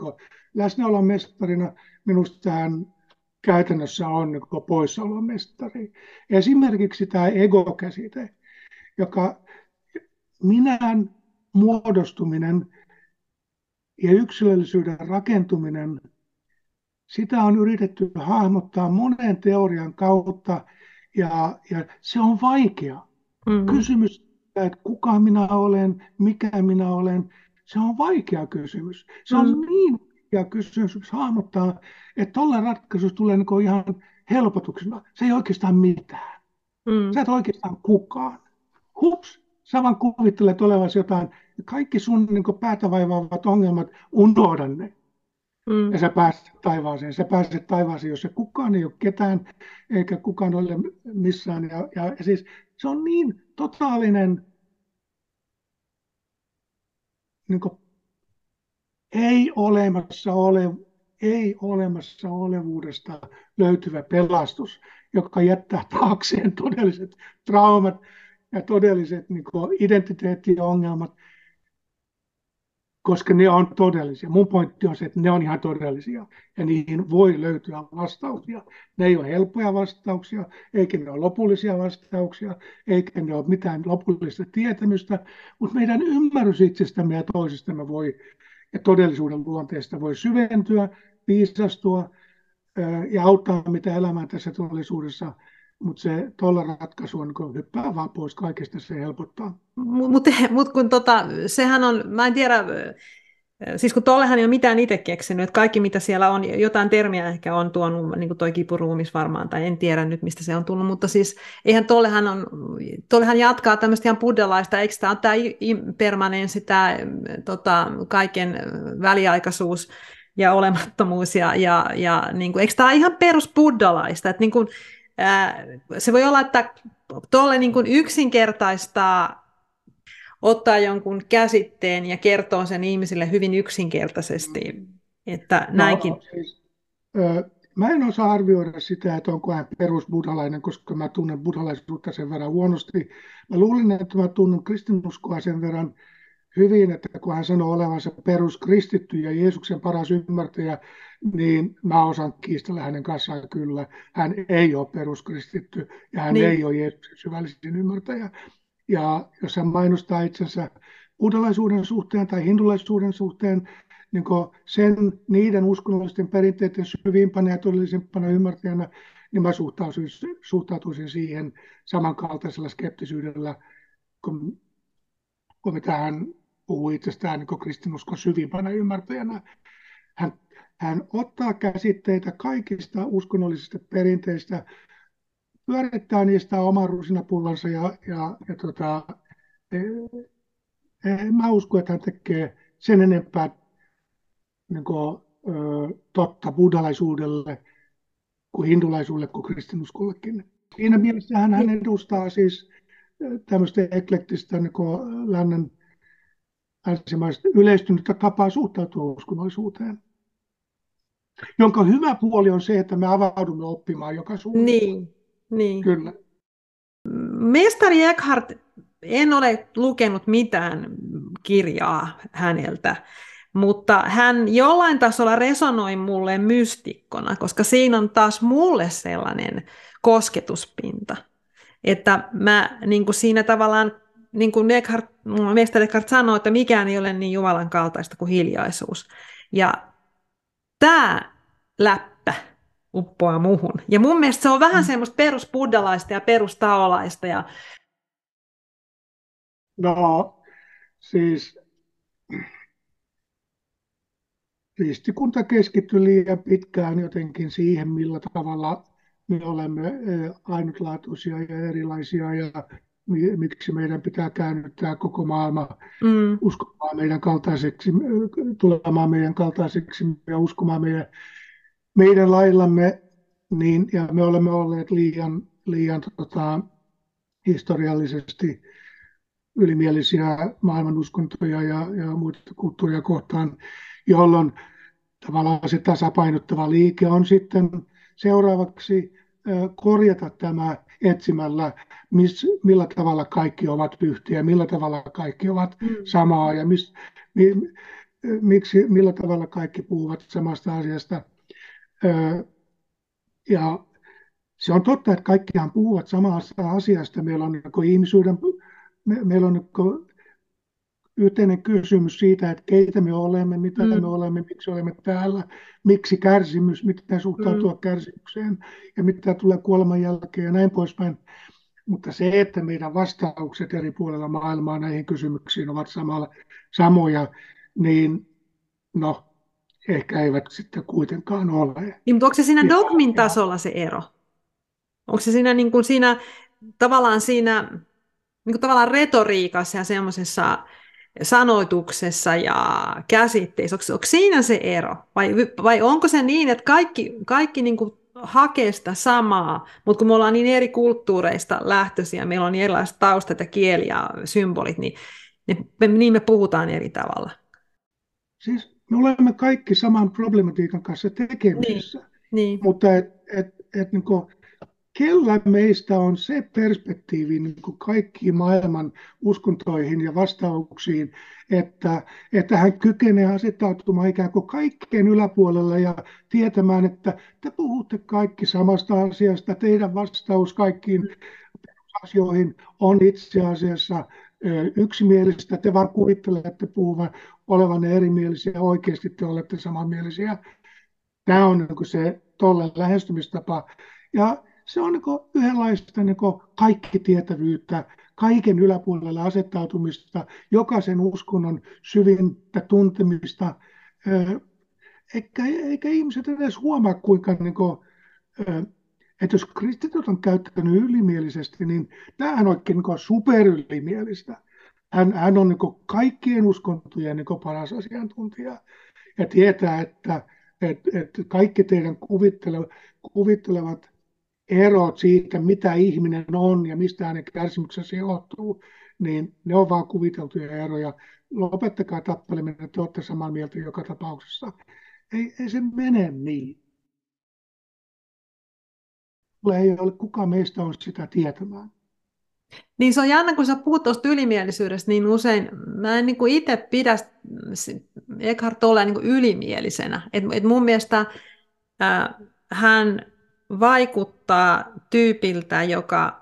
läsnäolon mestarina. Minusta hän käytännössä on niin poissaolon mestari. Esimerkiksi tämä ego-käsite, joka minän muodostuminen ja yksilöllisyyden rakentuminen, sitä on yritetty hahmottaa monen teorian kautta ja, ja se on vaikea. Mm-hmm. Kysymys että kuka minä olen, mikä minä olen, se on vaikea kysymys. Se on mm. niin vaikea kysymys hahmottaa, että tuolla ratkaisussa tulee niin ihan helpotuksena. Se ei oikeastaan mitään. Mm. Sä et oikeastaan kukaan. Hups, sä vaan kuvittelet olevasi jotain. Kaikki sun niin päätä vaivaavat ongelmat, unohda ne. Mm. Ja sä pääset taivaaseen. Sä pääset taivaaseen, jos se kukaan ei ole ketään, eikä kukaan ole missään. Ja, ja, ja siis se on niin totaalinen niin kuin, ei olemassa ole, ei olemassa olevuudesta löytyvä pelastus, joka jättää taakseen todelliset traumat ja todelliset niin kuin, identiteettiongelmat koska ne on todellisia. Mun pointti on se, että ne on ihan todellisia ja niihin voi löytyä vastauksia. Ne ei ole helppoja vastauksia, eikä ne ole lopullisia vastauksia, eikä ne ole mitään lopullista tietämystä, mutta meidän ymmärrys itsestämme ja toisistamme voi ja todellisuuden luonteesta voi syventyä, viisastua ja auttaa mitä elämää tässä todellisuudessa mutta se tuolla ratkaisu on, kun hyppää vaan pois kaikesta, se helpottaa. Mutta mut kun tota, sehän on, mä en tiedä, siis kun tuollehan ei ole mitään itse keksinyt, että kaikki mitä siellä on, jotain termiä ehkä on tuonut, niin kuin toi kipuruumis varmaan, tai en tiedä nyt mistä se on tullut, mutta siis eihän tuollehan, on, tuollehan jatkaa tämmöistä ihan buddhalaista, eikö tämä ole tämä impermanenssi, tämä tota, kaiken väliaikaisuus, ja olemattomuus, ja, ja, ja niin kuin, eikö tämä ole ihan perus buddhalaista, että niin kuin, se voi olla, että tuolle niin kuin yksinkertaistaa, ottaa jonkun käsitteen ja kertoo sen ihmisille hyvin yksinkertaisesti, että no, näinkin. Siis, ö, mä en osaa arvioida sitä, että onko hän perusbuddhalainen, koska mä tunnen buddhalaisuutta sen verran huonosti. Mä luulin, että mä tunnen kristinuskoa sen verran hyvin, että kun hän sanoo olevansa peruskristitty ja Jeesuksen paras ymmärtäjä, niin mä osaan kiistellä hänen kanssaan kyllä. Hän ei ole peruskristitty ja hän niin. ei ole Jeesuksen syvällisin ymmärtäjä. Ja jos hän mainostaa itsensä buddhalaisuuden suhteen tai hindulaisuuden suhteen, niin sen niiden uskonnollisten perinteiden syvimpänä ja todellisimpana ymmärtäjänä, niin mä suhtautuisin, suhtautuisin siihen samankaltaisella skeptisyydellä, kun, kun mitä hän puhuu itsestään niin kristinuskon syvimpänä ymmärtäjänä. Hän, hän ottaa käsitteitä kaikista uskonnollisista perinteistä, pyörittää niistä oman rusinapullansa ja, ja, ja tota, en mä usko, että hän tekee sen enempää niin kuin, totta buddhalaisuudelle kuin hindulaisuudelle kuin kristinuskollekin. Siinä mielessä hän, hän edustaa siis tämmöistä eklektistä niin lännen länsimaista yleistynyttä tapaa suhtautua uskonnollisuuteen. Jonka hyvä puoli on se, että me avaudumme oppimaan joka suuntaan. Niin, niin. Kyllä. Mestari Eckhart, en ole lukenut mitään kirjaa häneltä, mutta hän jollain tasolla resonoi mulle mystikkona, koska siinä on taas mulle sellainen kosketuspinta, että mä niin kuin siinä tavallaan niin kuin Eckhart, mestari Eckhart sanoi, että mikään ei ole niin Jumalan kaltaista kuin hiljaisuus. Ja tämä läppä uppoaa muhun. Ja mun mielestä se on vähän mm. semmoista perusbuddalaista ja perustaolaista. Ja... No, siis kristikunta keskittyi liian pitkään jotenkin siihen, millä tavalla me olemme ainutlaatuisia ja erilaisia ja miksi meidän pitää käännyttää koko maailma mm. uskomaan meidän kaltaiseksi, tulemaan meidän kaltaiseksi ja uskomaan meidän, meidän laillamme, niin, ja me olemme olleet liian, liian tota, historiallisesti ylimielisiä maailmanuskontoja ja, ja muita kulttuuria kohtaan, jolloin tavallaan se tasapainottava liike on sitten seuraavaksi korjata tämä etsimällä, miss, millä tavalla kaikki ovat yhtiä, millä tavalla kaikki ovat mm. samaa ja mis, mi, miksi, millä tavalla kaikki puhuvat samasta asiasta. Ja se on totta, että kaikkihan puhuvat samasta asiasta. Meillä on niin ihmisyyden, me, meillä on niin yhteinen kysymys siitä, että keitä me olemme, mitä mm. me olemme, miksi olemme täällä, miksi kärsimys, miten suhtautua mm. kärsimykseen ja mitä tulee kuoleman jälkeen ja näin poispäin. Mutta se, että meidän vastaukset eri puolilla maailmaa näihin kysymyksiin ovat samalla, samoja, niin no, ehkä eivät sitten kuitenkaan ole. Niin, mutta onko se siinä dogmin tasolla se ero? Onko se siinä, niin kuin siinä tavallaan siinä niin kuin tavallaan retoriikassa ja semmoisessa sanoituksessa ja käsitteissä, onko, onko siinä se ero? Vai, vai onko se niin, että kaikki, kaikki niin kuin hakee sitä samaa, mutta kun me ollaan niin eri kulttuureista lähtöisiä, meillä on niin erilaiset taustat ja kieli ja symbolit, niin, me, niin me puhutaan eri tavalla. Siis me olemme kaikki saman problematiikan kanssa tekemisissä, niin, niin. mutta et, et, et, niin kuin, kellä meistä on se perspektiivi niin kuin kaikkiin maailman uskontoihin ja vastauksiin, että, että hän kykenee asettautumaan ikään kuin kaikkien yläpuolella ja tietämään, että te puhutte kaikki samasta asiasta, teidän vastaus kaikkiin asioihin on itse asiassa yksimielistä, te vaan kuvittelette puhuvan olevan erimielisiä, oikeasti te olette samanmielisiä. Tämä on niin se tolle lähestymistapa. Ja se on niin yhdenlaista niin kaikki tietävyyttä, kaiken yläpuolelle asettautumista, jokaisen uskonnon syvintä tuntemista, eikä, eikä ihmiset edes huomaa, kuinka niin kuin, että jos kristityt on käyttänyt ylimielisesti, niin tämähän on oikein niin superylimielistä. Hän, hän on niin kaikkien uskontojen niin paras asiantuntija ja tietää, että, että, että kaikki teidän kuvittelevat, kuvittelevat erot siitä, mitä ihminen on ja mistä hänen kärsimyksensä johtuu, niin ne on vain kuviteltuja eroja. Lopettakaa tappeleminen, te olette samaa mieltä joka tapauksessa. Ei, ei se mene niin. Ei ole kuka meistä on sitä tietämään. Niin se on jännä, kun sä puhut tuosta ylimielisyydestä, niin usein mä en niin itse pidä Eckhart Tolle niin ylimielisenä. Et, et mun mielestä äh, hän vaikuttaa tyypiltä, joka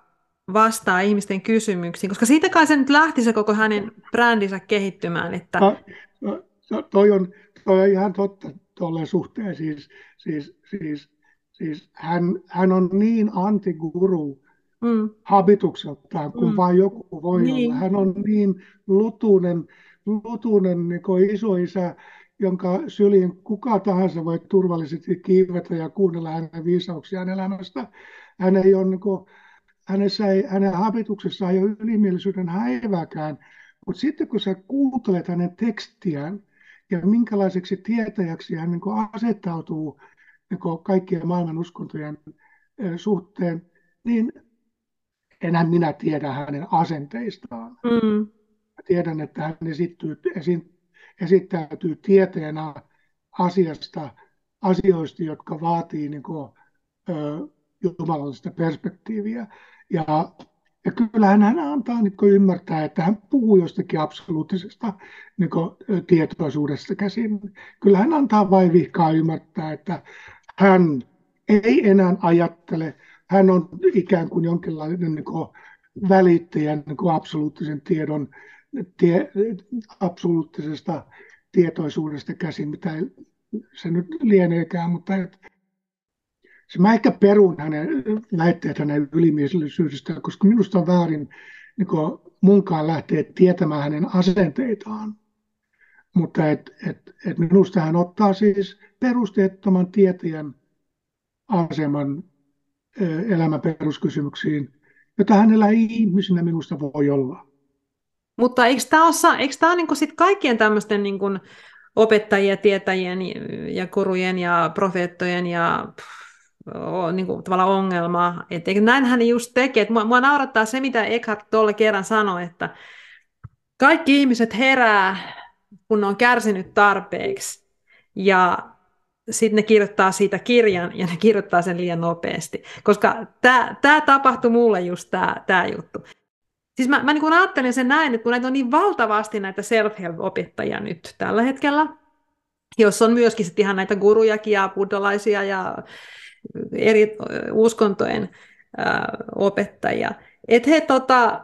vastaa ihmisten kysymyksiin, koska siitä kai se nyt lähti se koko hänen brändinsä kehittymään. Että... No, no, no, toi, on, toi on ihan totta tuolle suhteen. Siis, siis, siis, siis hän, hän on niin antiguru mm. habitukseltaan kuin mm. vain joku voi niin. olla. Hän on niin lutunen, lutunen niin isoisä jonka syliin kuka tahansa voi turvallisesti kiivetä ja kuunnella hänen viisauksiaan elämästä. Hän ei ole, niin kuin, hänessä ei, hänen habituksessaan ei ole ylimielisyyden häiväkään, mutta sitten kun sä kuuntelet hänen tekstiään ja minkälaiseksi tietäjäksi hän niin asettautuu niin kaikkien maailman uskontojen suhteen, niin enää minä tiedä hänen asenteistaan. Mm. tiedän, että hän esittyy, esi, esittäytyy tieteenä asiasta, asioista, jotka vaatii niin kuin, ö, jumalallista perspektiiviä. Ja, ja kyllähän hän antaa niin kuin ymmärtää, että hän puhuu jostakin absoluuttisesta niin kuin, tietoisuudesta käsin. Kyllä hän antaa vain vihkaa ymmärtää, että hän ei enää ajattele, hän on ikään kuin jonkinlainen niin kuin, välittäjän niin kuin absoluuttisen tiedon tie, absoluuttisesta tietoisuudesta käsin, mitä se nyt lieneekään, mutta et, se mä ehkä perun hänen väitteet hänen ylimielisyydestä, koska minusta on väärin niin munkaan lähteä tietämään hänen asenteitaan. Mutta et, et, et minusta hän ottaa siis perusteettoman tietäjän aseman elämän peruskysymyksiin, jota hänellä ei ihmisenä minusta voi olla. Mutta eikö tämä ole, eikö tämä niin sit kaikkien tämmöisten niin kuin opettajien, tietäjien ja kurujen ja profeettojen ja niin kuin, tavallaan ongelma. Että näin hän just tekee. Mua, mua naurattaa se, mitä Eckhart tuolle kerran sanoi, että kaikki ihmiset herää, kun ne on kärsinyt tarpeeksi. Ja sitten ne kirjoittaa siitä kirjan ja ne kirjoittaa sen liian nopeasti. Koska tämä tapahtui mulle just tämä juttu. Siis mä, mä niin ajattelin sen näin, että kun näitä on niin valtavasti näitä self-help-opettajia nyt tällä hetkellä, jos on myöskin sitten ihan näitä gurujakin ja buddhalaisia ja eri uskontojen opettajia, että he, tota,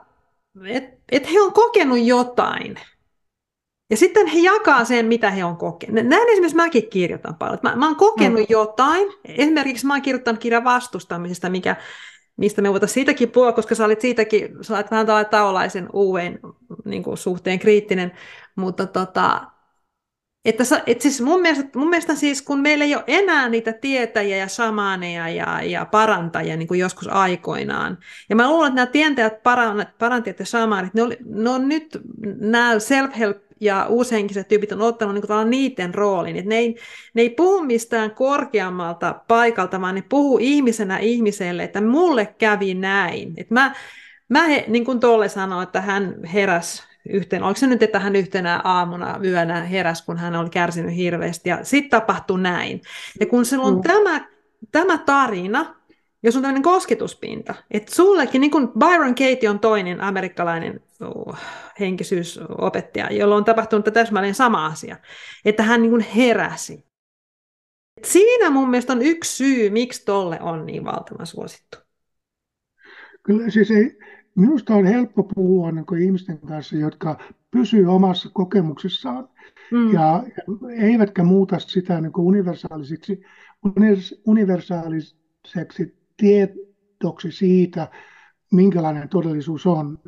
et, et he on kokenut jotain. Ja sitten he jakaa sen, mitä he on kokenut. Näin esimerkiksi mäkin kirjoitan paljon. Mä, mä oon kokenut mm. jotain. Esimerkiksi mä oon kirjoittanut kirjan vastustamisesta, mikä mistä me voitaisiin siitäkin puhua, koska sä olit siitäkin, sä olet vähän taolaisen uuden niin kuin, suhteen kriittinen, mutta tota, että, että siis mun, mielestä, mun mielestä siis, kun meillä ei ole enää niitä tietäjiä ja samaaneja ja, ja parantajia niin kuin joskus aikoinaan, ja mä luulen, että nämä tientäjät, parantajat ja samaanit, ne, oli, ne on nyt nämä self-help ja uushenkiset tyypit on ottanut niin niiden roolin. että ne, ei, ne ei puhu mistään korkeammalta paikalta, vaan ne puhuu ihmisenä ihmiselle, että mulle kävi näin. että mä, mä he, niin kuin Tolle sanoi, että hän heräsi yhteen, oliko se nyt, että hän yhtenä aamuna yönä heräsi, kun hän oli kärsinyt hirveästi, ja sitten tapahtui näin. Ja kun se on mm. tämä, tämä tarina, jos on tämmöinen kosketuspinta, että sullekin, niin kuin Byron Katie on toinen amerikkalainen oh, henkisyysopettaja, jolla on tapahtunut täsmälleen sama asia, että hän niin kuin heräsi. Et siinä mun mielestä on yksi syy, miksi tolle on niin valtavan suosittu. Kyllä siis ei, minusta on helppo puhua niin ihmisten kanssa, jotka pysyvät omassa kokemuksessaan mm. ja eivätkä muuta sitä niin universaalisiksi, universaaliseksi tietoksi siitä, minkälainen todellisuus on.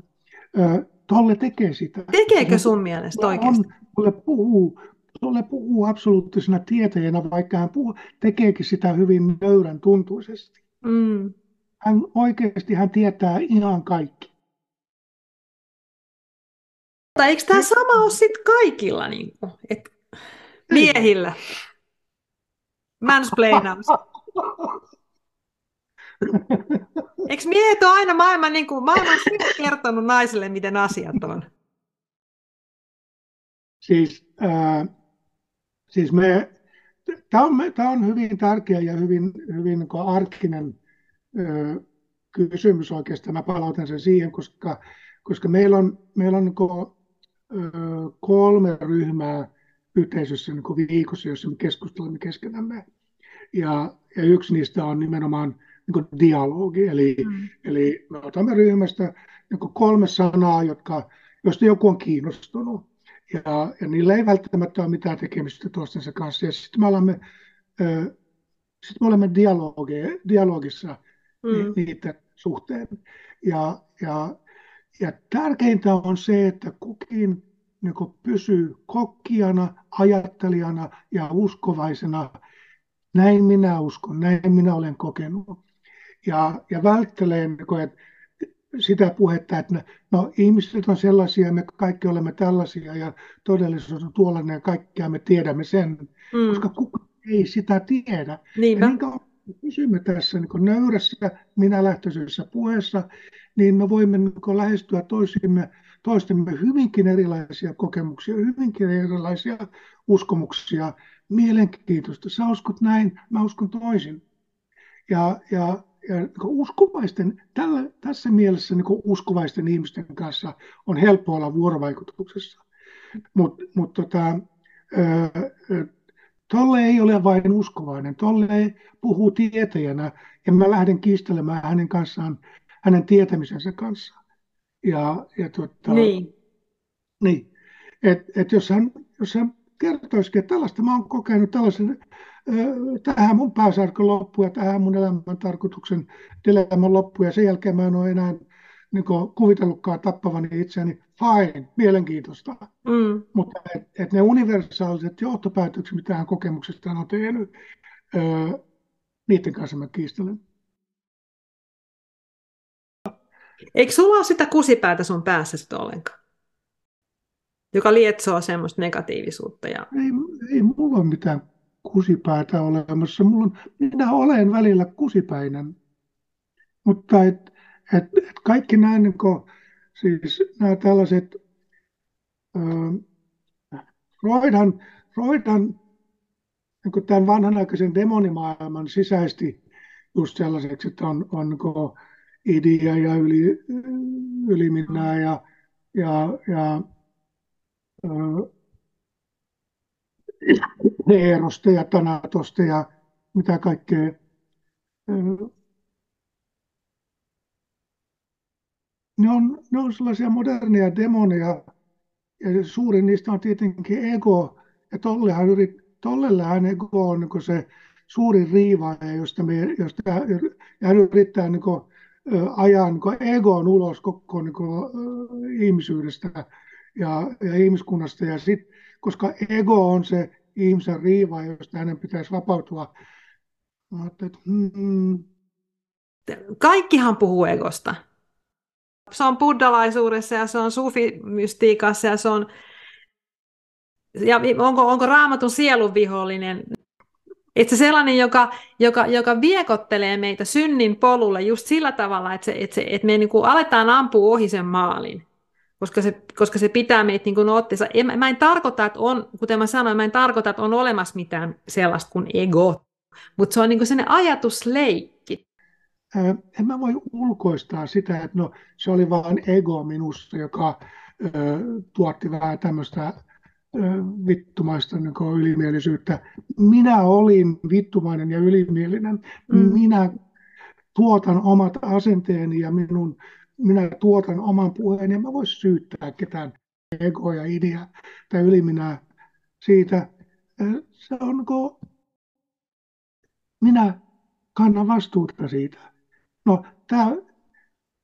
Tolle tekee sitä. Tekeekö sun mielestä oikeasti? Tolle puhuu, Tolle puhuu absoluuttisena tietäjänä, vaikka hän puhuu, tekeekin sitä hyvin nöyrän tuntuisesti. Mm. Hän oikeasti hän tietää ihan kaikki. Mutta eikö tämä sama ole sitten kaikilla niin kuin, et miehillä? Mansplainaus. (laughs) (laughs) Eikö miehet ole aina maailman, niin kuin, maailman kertonut naiselle, miten asiat on? Siis, äh, siis me, tämä on, on hyvin tärkeä ja hyvin, hyvin niin arkinen äh, kysymys oikeastaan. Mä palautan sen siihen, koska, koska meillä on, meillä on niin kuin, äh, kolme ryhmää yhteisössä niin viikossa, jossa me keskustelemme keskenämme. Ja, ja yksi niistä on nimenomaan niin dialogi. Eli, mm. eli me otamme ryhmästä niin kolme sanaa, jotka, joista joku on kiinnostunut. Ja, ja niillä ei välttämättä ole mitään tekemistä toistensa kanssa. Ja sitten me olemme, äh, sit me olemme dialogi, dialogissa mm. niiden suhteen. Ja, ja, ja tärkeintä on se, että kukin niin pysyy kokkijana, ajattelijana ja uskovaisena. Näin minä uskon, näin minä olen kokenut ja, ja välttelee niin että sitä puhetta, että no, ihmiset on sellaisia, me kaikki olemme tällaisia ja todellisuus on tuollainen ja kaikkea me tiedämme sen, mm. koska kukaan ei sitä tiedä. Niinpä. Ja niin pysymme tässä niin nöyrässä, minä lähtöisessä puheessa, niin me voimme niin lähestyä toisimme, toistemme hyvinkin erilaisia kokemuksia, hyvinkin erilaisia uskomuksia, mielenkiintoista. Sä uskot näin, mä uskon toisin. Ja, ja ja niin uskovaisten, tällä, tässä mielessä niin uskovaisten ihmisten kanssa on helppo olla vuorovaikutuksessa. Mutta mut tota, Tolle ei ole vain uskovainen, Tolle puhuu tietäjänä ja mä lähden kiistelemään hänen kanssaan, hänen tietämisensä kanssa. Ja, ja tota, niin. niin. Et, et jos, hän, jos hän kertoisikin, että tällaista mä oon kokenut, tällaisen tähän mun pääsarkon loppu ja tähän mun elämän tarkoituksen dilemman loppu ja sen jälkeen mä en ole enää niin kuvitellutkaan tappavani itseäni. Fine, mielenkiintoista. Mm. Mutta et, et ne universaaliset johtopäätökset, mitä hän kokemuksestaan on tehnyt, niiden kanssa mä kiistelen. Eikö sulla ole sitä kusipäätä sun päässä sitten ollenkaan? Joka lietsoo semmoista negatiivisuutta. Ja... Ei, ei mulla ole mitään kusipäätä olemassa. Mulla on, minä olen välillä kusipäinen. Mutta et, et, et kaikki nämä, niin kuin, siis nämä tällaiset, äh, Freudhan, Freudhan niin tämän vanhanaikaisen demonimaailman sisäisesti just sellaiseksi, että on, on niin idea ja yli, yliminää ja, ja, ja Eerosta ja Tanatosta ja mitä kaikkea. Ne on, ne on sellaisia moderneja demoneja, ja suurin niistä on tietenkin ego, ja tollehan, yrit, tollellähän ego on niin se suurin riivaaja, josta, me, josta ja hän yrittää niin kuin, ajaa niin egoon ulos koko niin kuin, ihmisyydestä ja, ja ihmiskunnasta. Ja sit, koska ego on se ihmisen riiva, josta hänen pitäisi vapautua. että, mm. Kaikkihan puhuu egosta. Se on buddhalaisuudessa ja se on sufimystiikassa ja se on ja onko, onko raamatun sielun vihollinen? Että se sellainen, joka, joka, joka viekottelee meitä synnin polulle just sillä tavalla, että, se, että, se, että me niin kuin aletaan ampua ohi sen maalin koska se, koska se pitää meitä niin kuin otteessa. En, mä en tarkoita, että on, kuten mä sanoin, mä en tarkoita, että on olemassa mitään sellaista kuin ego, mutta se on niin kuin sellainen ajatusleikki. En mä voi ulkoistaa sitä, että no, se oli vain ego minussa, joka ö, tuotti vähän tämmöistä vittumaista niin ylimielisyyttä. Minä olin vittumainen ja ylimielinen. Mm. Minä tuotan omat asenteeni ja minun minä tuotan oman puheen, ja mä voisi syyttää ketään egoa ja idea tai yliminää siitä. Se on, kun minä kannan vastuuta siitä. No, tämä,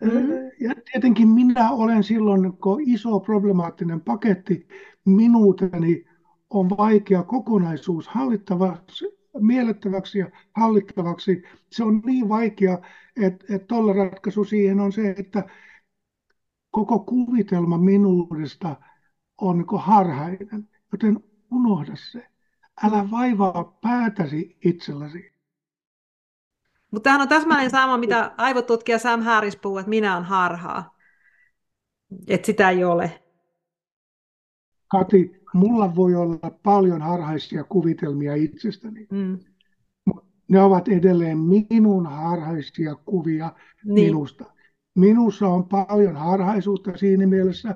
mm. ja tietenkin minä olen silloin kun iso problemaattinen paketti, minuuteni on vaikea kokonaisuus hallittavaksi, miellettäväksi ja hallittavaksi. Se on niin vaikea, että, että tuolla ratkaisu siihen on se, että koko kuvitelma minuudesta on niin harhainen, joten unohda se. Älä vaivaa päätäsi itselläsi. Mutta tämähän on täsmälleen sama, mitä aivotutkija Sam Harris puhuu, että minä on harhaa. Että sitä ei ole. Kati, mulla voi olla paljon harhaisia kuvitelmia itsestäni. Mm. Ne ovat edelleen minun harhaisia kuvia niin. minusta. Minussa on paljon harhaisuutta siinä mielessä.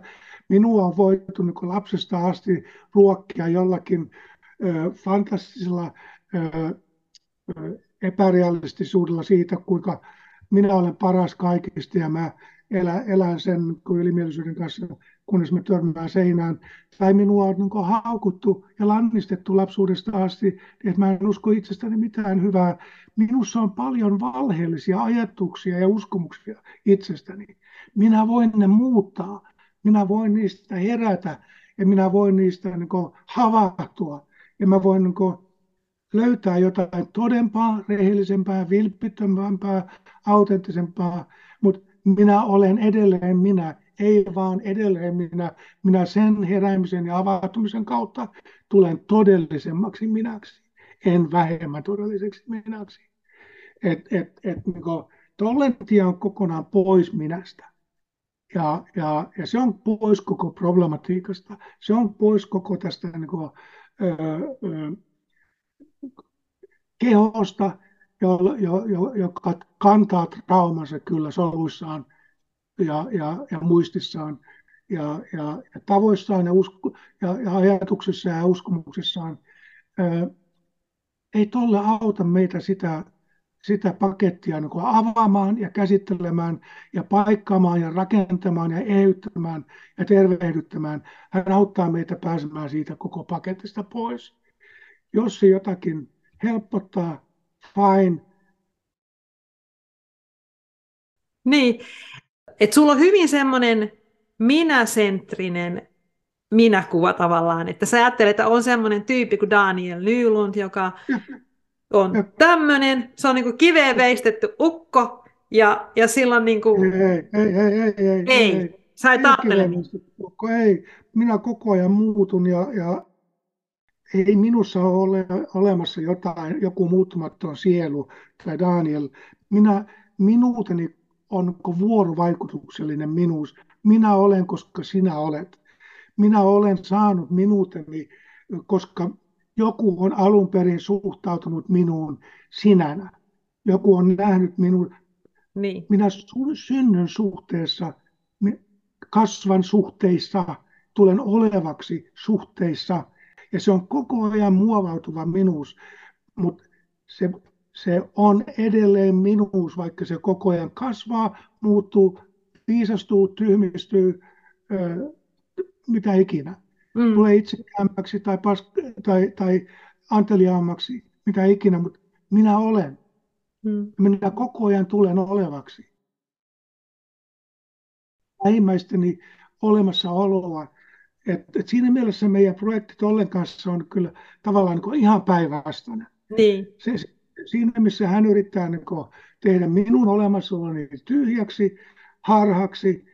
Minua on voitu niin lapsesta asti ruokkia jollakin ö, fantastisella ö, epärealistisuudella siitä, kuinka minä olen paras kaikista ja mä elän, elän sen ylimielisyyden kanssa kunnes me törmään seinään. Tai minua on niin haukuttu ja lannistettu lapsuudesta asti, että mä en usko itsestäni mitään hyvää. Minussa on paljon valheellisia ajatuksia ja uskomuksia itsestäni. Minä voin ne muuttaa. Minä voin niistä herätä ja minä voin niistä niin havahtua. Ja mä voin niin löytää jotain todempaa, rehellisempää, vilpittömämpää, autenttisempaa, mutta minä olen edelleen minä ei vaan edelleen minä, minä sen heräämisen ja avautumisen kautta tulen todellisemmaksi minäksi, en vähemmän todelliseksi minäksi. Et, et, et, niin tollentia on kokonaan pois minästä. Ja, ja, ja se on pois koko problematiikasta. Se on pois koko tästä niin kuin, ö, ö, kehosta, jo, jo, jo, joka kantaa traumansa kyllä soluissaan – ja, ja, ja muistissaan ja, ja, ja tavoissaan ja, usko, ja, ja ajatuksissaan ja uskomuksissaan. Ää, ei tolle auta meitä sitä, sitä pakettia niin avaamaan ja käsittelemään ja paikkaamaan ja rakentamaan ja eheyttämään ja tervehdyttämään. Hän auttaa meitä pääsemään siitä koko paketista pois. Jos se jotakin helpottaa, fine. Niin, että sulla on hyvin semmoinen minäsentrinen minäkuva tavallaan, että sä ajattelet, että on semmoinen tyyppi kuin Daniel Nylund, joka on tämmöinen, se on niin kuin kiveen veistetty ukko, ja, ja silloin niin kuin... Ei, ei, ei, ei, ei, ei, ei. Sä et ajattele. Ei, minä koko ajan muutun ja, ja ei minussa ole olemassa jotain, joku muuttumaton sielu tai Daniel. Minä, minuuteni on vuorovaikutuksellinen minuus. Minä olen, koska sinä olet. Minä olen saanut minuuteni, koska joku on alun perin suhtautunut minuun sinänä. Joku on nähnyt minun. Niin. Minä synnyn suhteessa, kasvan suhteissa, tulen olevaksi suhteissa. Ja se on koko ajan muovautuva minuus, mutta se, se on edelleen minuus, vaikka se koko ajan kasvaa, muuttuu, viisastuu, tyhmistyy, mitä ikinä. Mm. Tulee itsekäämmäksi tai, pas- tai, tai anteliaammaksi, mitä ikinä, mutta minä olen. Mm. Minä koko ajan tulen olevaksi. Lähimmäisteni olemassaoloa. Et, et siinä mielessä meidän projekti Tollen kanssa on kyllä tavallaan niin ihan päinvastainen. Niin. Se, siinä missä hän yrittää niin tehdä minun olemassaoloni tyhjäksi, harhaksi,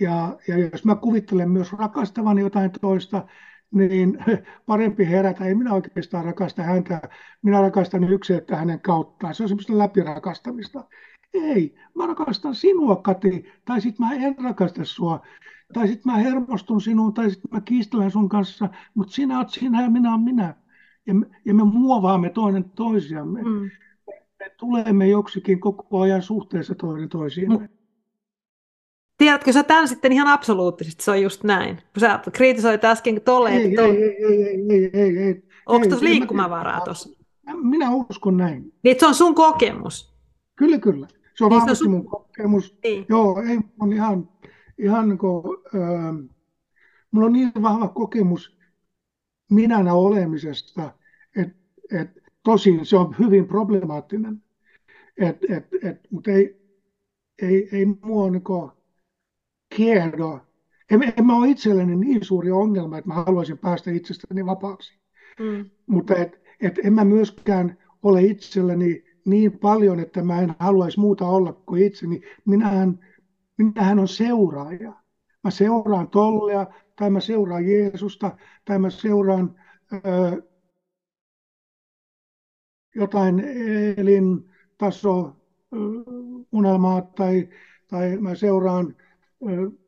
ja, ja jos mä kuvittelen myös rakastavan jotain toista, niin (laughs) parempi herätä. Ei minä oikeastaan rakasta häntä. Minä rakastan että hänen kauttaan. Se on semmoista läpirakastamista. Ei, mä rakastan sinua, Kati, tai sitten mä en rakasta sua, tai sitten mä hermostun sinuun, tai sitten mä kiistelen sun kanssa, mutta sinä oot sinä ja minä olen minä. Ja me, ja me muovaamme toinen toisiamme. Mm. Me tulemme joksikin koko ajan suhteessa toinen toisiamme. Mm. Tiedätkö sä tämän sitten ihan absoluuttisesti, se on just näin. Kun sä kritisoit äsken tolleen, ei, että... Ei, ei, ei, ei, ei, ei. Onko tuossa liikkumavaraa tuossa? Minä uskon näin. Niin, se on sun kokemus? Kyllä, kyllä. Se on niin vahvasti sun... mun kokemus. Niin. Joo, ei, on ihan, ihan niin kuin, äh, mulla on niin vahva kokemus minänä olemisesta, että et, tosin se on hyvin problemaattinen. Et, et, et, mutta ei, ei, ei mua niin kuin, kiehdo. En, en mä ole itselleni niin suuri ongelma, että mä haluaisin päästä itsestäni vapaaksi. Mm. Mutta et, et en mä myöskään ole itselleni niin paljon, että mä en haluaisi muuta olla kuin itseni. Minähän, minähän on seuraaja. Mä seuraan tollea, tai mä seuraan Jeesusta, tai mä seuraan ö, jotain elintaso unelmaa, tai, tai mä seuraan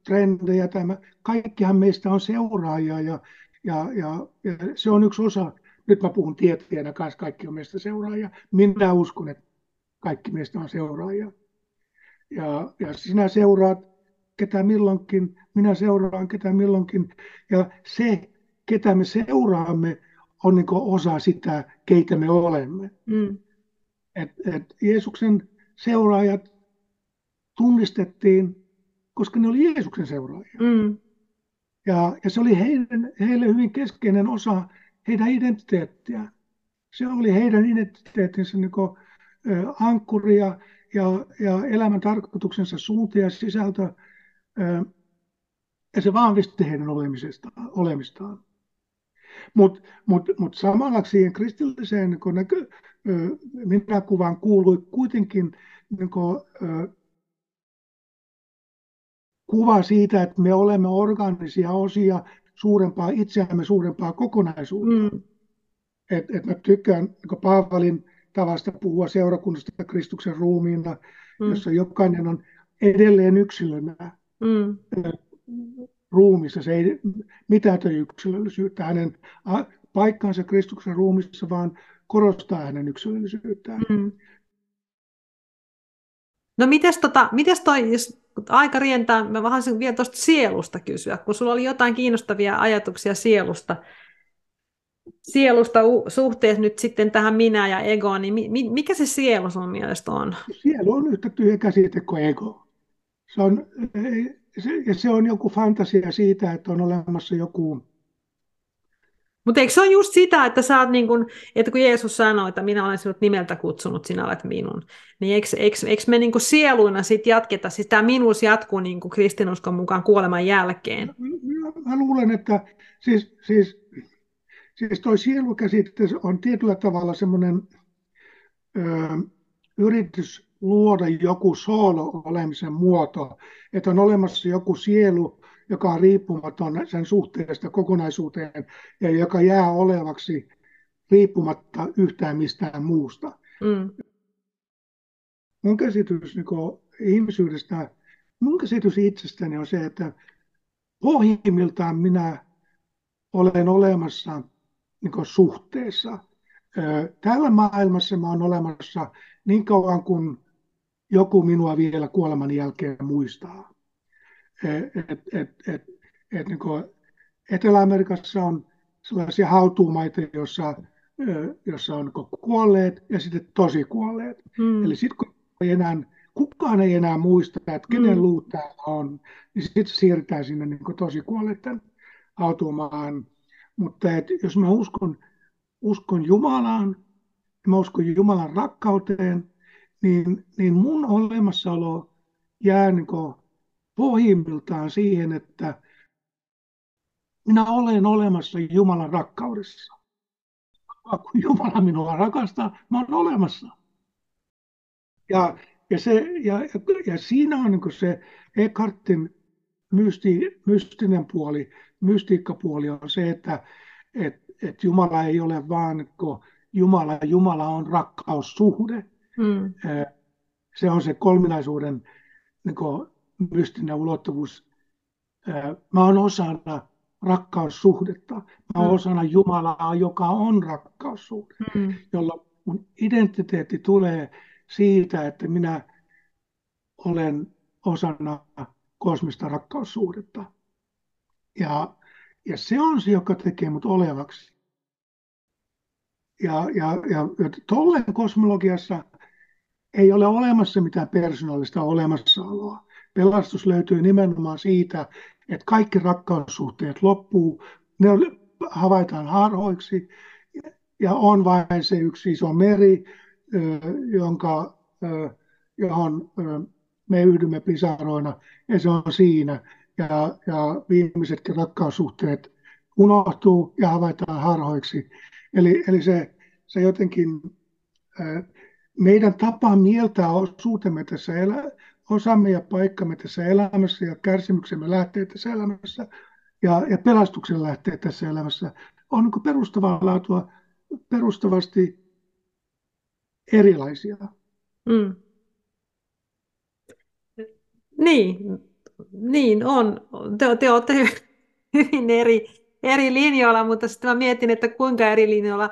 trendejä. Tämä. Kaikkihan meistä on seuraajia ja, ja, ja, ja se on yksi osa. Nyt mä puhun tieteenä kanssa, kaikki on meistä seuraajia. Minä uskon, että kaikki meistä on seuraajia. Ja, ja sinä seuraat ketä milloinkin, minä seuraan ketä milloinkin. Ja se, ketä me seuraamme, on niin osa sitä, keitä me olemme. Mm. Et, et Jeesuksen seuraajat tunnistettiin koska ne oli Jeesuksen seuraajia. Mm. Ja, ja se oli heidän, heille hyvin keskeinen osa heidän identiteettiä. Se oli heidän identiteettinsä niin kuin, ä, ankkuria ja, ja elämän tarkoituksensa suunta ja sisältö. Ja se vahvisti heidän olemistaan. Mutta mut, mut samalla siihen kristilliseen niin näkö, minäkuvaan kuului kuitenkin niin kuin, kuva siitä, että me olemme organisia osia suurempaa itseämme, suurempaa kokonaisuutta. Mm. Et, et mä tykkään niin Paavalin tavasta puhua seurakunnasta Kristuksen ruumiina, mm. jossa jokainen on edelleen yksilönä mm. ruumissa. Se ei mitätö yksilöllisyyttä, hänen paikkansa Kristuksen ruumissa, vaan korostaa hänen yksilöllisyyttään. Mm. No mites, tota, mites toi, jos aika rientää, mä vähän vielä tuosta sielusta kysyä, kun sulla oli jotain kiinnostavia ajatuksia sielusta, sielusta suhteessa nyt sitten tähän minä ja egoon, niin mi, mikä se sielu sun mielestä on? Sielu on yhtä tyhjä käsite kuin ego. Se on, se, se on joku fantasia siitä, että on olemassa joku mutta eikö se ole just sitä, että, sä oot niin kun, että kun Jeesus sanoi, että minä olen sinut nimeltä kutsunut, sinä olet minun, niin eikö, eikö, eikö me niin sieluina sit jatketa, siis tämä minuus jatkuu niin kristinuskon mukaan kuoleman jälkeen? Mä luulen, että siis, siis, siis toi sielukäsite on tietyllä tavalla semmoinen yritys luoda joku soolo-olemisen muoto, että on olemassa joku sielu, joka on riippumaton sen suhteesta kokonaisuuteen ja joka jää olevaksi riippumatta yhtään mistään muusta. Mm. Mun käsitys niin ihmisyydestä, mun käsitys itsestäni on se, että pohjimmiltaan minä olen olemassa niin suhteessa. Täällä maailmassa mä olen olemassa niin kauan kuin joku minua vielä kuoleman jälkeen muistaa. Et, et, et, et, niin Etelä-Amerikassa on sellaisia hautuumaita, joissa, jossa on niin kuolleet ja sitten tosi kuolleet. Hmm. Eli sitten kun ei enää, kukaan ei enää muista, että kenen hmm. luut täällä on, niin sitten siirrytään sinne niin tosi kuolleiden hautuumaan. Mutta et, jos mä uskon, uskon Jumalaan, mä uskon Jumalan rakkauteen, niin, niin mun olemassaolo jää niin pohjimmiltaan siihen, että minä olen olemassa Jumalan rakkaudessa. Kun Jumala minua rakastaa, mä olen olemassa. Ja, ja, se, ja, ja siinä on niin se Eckhartin mysti, mystinen puoli, mystiikkapuoli on se, että et, et Jumala ei ole vaan Jumala, Jumala on rakkaussuhde. Mm. Se on se kolminaisuuden niin kuin, mystinen ulottuvuus. Mä oon osana rakkaussuhdetta. Mä oon mm. osana Jumalaa, joka on rakkaussuhde, mm. jolla mun identiteetti tulee siitä, että minä olen osana kosmista rakkaussuhdetta. Ja, ja se on se, joka tekee mut olevaksi. Ja, ja, ja, ja tolleen kosmologiassa ei ole olemassa mitään persoonallista olemassaoloa. Pelastus löytyy nimenomaan siitä, että kaikki rakkaussuhteet loppuu, ne havaitaan harhoiksi ja on vain se yksi iso meri, jonka, johon me yhdymme pisaroina ja se on siinä. Ja, ja viimeisetkin rakkaussuhteet unohtuu ja havaitaan harhoiksi. Eli, eli se, se jotenkin meidän tapa mieltää osuutemme tässä elä, osamme ja paikkamme tässä elämässä ja kärsimyksemme lähtee tässä elämässä ja, ja pelastuksen lähtee tässä elämässä on niin perustavaa laatua perustavasti erilaisia. Mm. Niin, niin on. Te, te olette hyvin eri, eri linjoilla, mutta sitten mä mietin, että kuinka eri linjoilla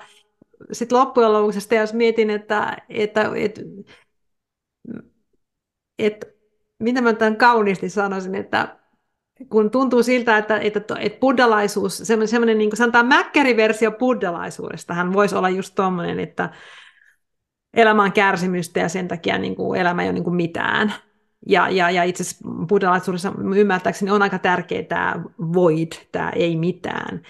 sitten loppujen lopuksi, jos mietin, että, että, että, että mitä mä tämän kauniisti sanoisin, että kun tuntuu siltä, että, että, että buddhalaisuus, semmoinen, semmoinen niin kuin sanotaan mäkkäriversio buddhalaisuudesta, hän voisi olla just tuommoinen, että elämä on kärsimystä ja sen takia niin kuin elämä ei ole niin kuin mitään. Ja, ja, ja itse asiassa buddhalaisuudessa ymmärtääkseni on aika tärkeää tämä void, tämä ei mitään.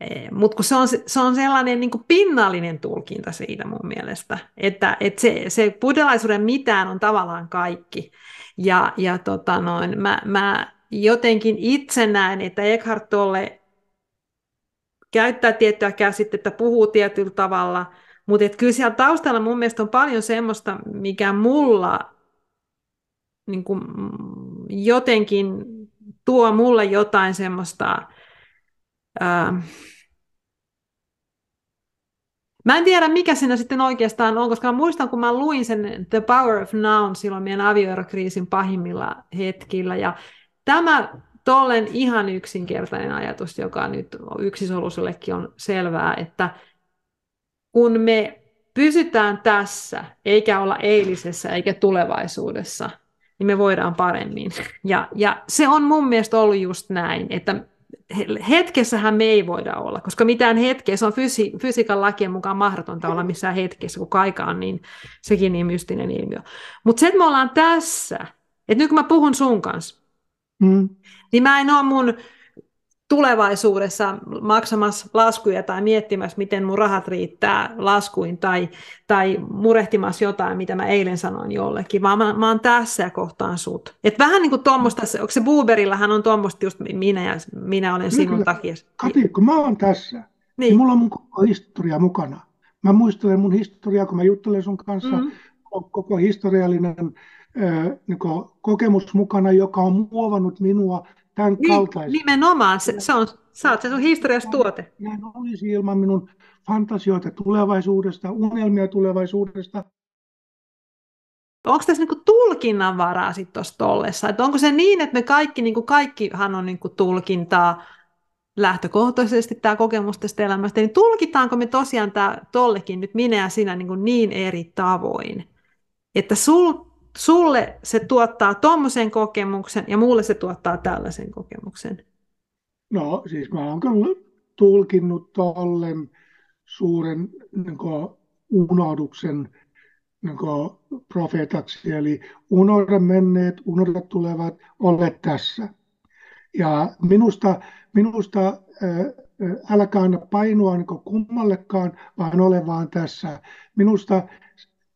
Eh, Mutta se on, se on sellainen niin pinnallinen tulkinta siitä mun mielestä, että, että se, se buddhalaisuuden mitään on tavallaan kaikki. Ja, ja tota noin, mä, mä jotenkin itse näen, että Eckhart Tolle käyttää tiettyä käsitettä, puhuu tietyllä tavalla, mutta et kyllä siellä taustalla mun mielestä on paljon semmoista, mikä mulla niin kuin, jotenkin tuo mulle jotain semmoista ää, Mä en tiedä, mikä siinä sitten oikeastaan on, koska mä muistan, kun mä luin sen The Power of Now silloin meidän avioerokriisin pahimmilla hetkillä. Ja tämä tollen ihan yksinkertainen ajatus, joka nyt yksisolusellekin on selvää, että kun me pysytään tässä, eikä olla eilisessä eikä tulevaisuudessa, niin me voidaan paremmin. Ja, ja se on mun mielestä ollut just näin, että hetkessähän me ei voida olla, koska mitään hetkeä, se on fysi, fysiikan lakien mukaan mahdotonta olla missään hetkessä, kun kaika on niin, sekin niin mystinen ilmiö. Mutta se, että me ollaan tässä, että nyt kun mä puhun sun kanssa, mm. niin mä en ole mun tulevaisuudessa maksamassa laskuja tai miettimässä, miten mun rahat riittää laskuin tai, tai murehtimassa jotain, mitä mä eilen sanoin jollekin, vaan mä, mä oon tässä ja kohtaan sut. Et vähän niin kuin tuommoista, onko se Buberillahan on tuommoista just minä ja minä olen sinun Kyllä. takia. Kati, kun mä oon tässä, niin. niin mulla on mun koko historia mukana. Mä muistelen mun historiaa, kun mä juttelen sun kanssa. Mm. koko historiallinen niin kokemus mukana, joka on muovannut minua tämän niin, kaltaisen. Nimenomaan, se, se on, sä oot se sun historiasta tuote. Näin olisi ilman minun fantasioita tulevaisuudesta, unelmia tulevaisuudesta. Onko tässä niinku tulkinnan varaa sitten tuossa tollessa? Et onko se niin, että me kaikki, niinku kaikkihan on niinku tulkintaa lähtökohtaisesti tämä kokemus tästä elämästä, niin tulkitaanko me tosiaan tämä tollekin nyt minä ja sinä niin, niin eri tavoin, että sul, sulle se tuottaa tuommoisen kokemuksen ja mulle se tuottaa tällaisen kokemuksen? No siis mä oon kyllä tulkinnut tollen suuren niin kuin, unohduksen niin kuin, profeetaksi, eli unohda menneet, unohda tulevat, ole tässä. Ja minusta, minusta älkää anna painoa niin kummallekaan, vaan ole vaan tässä. Minusta,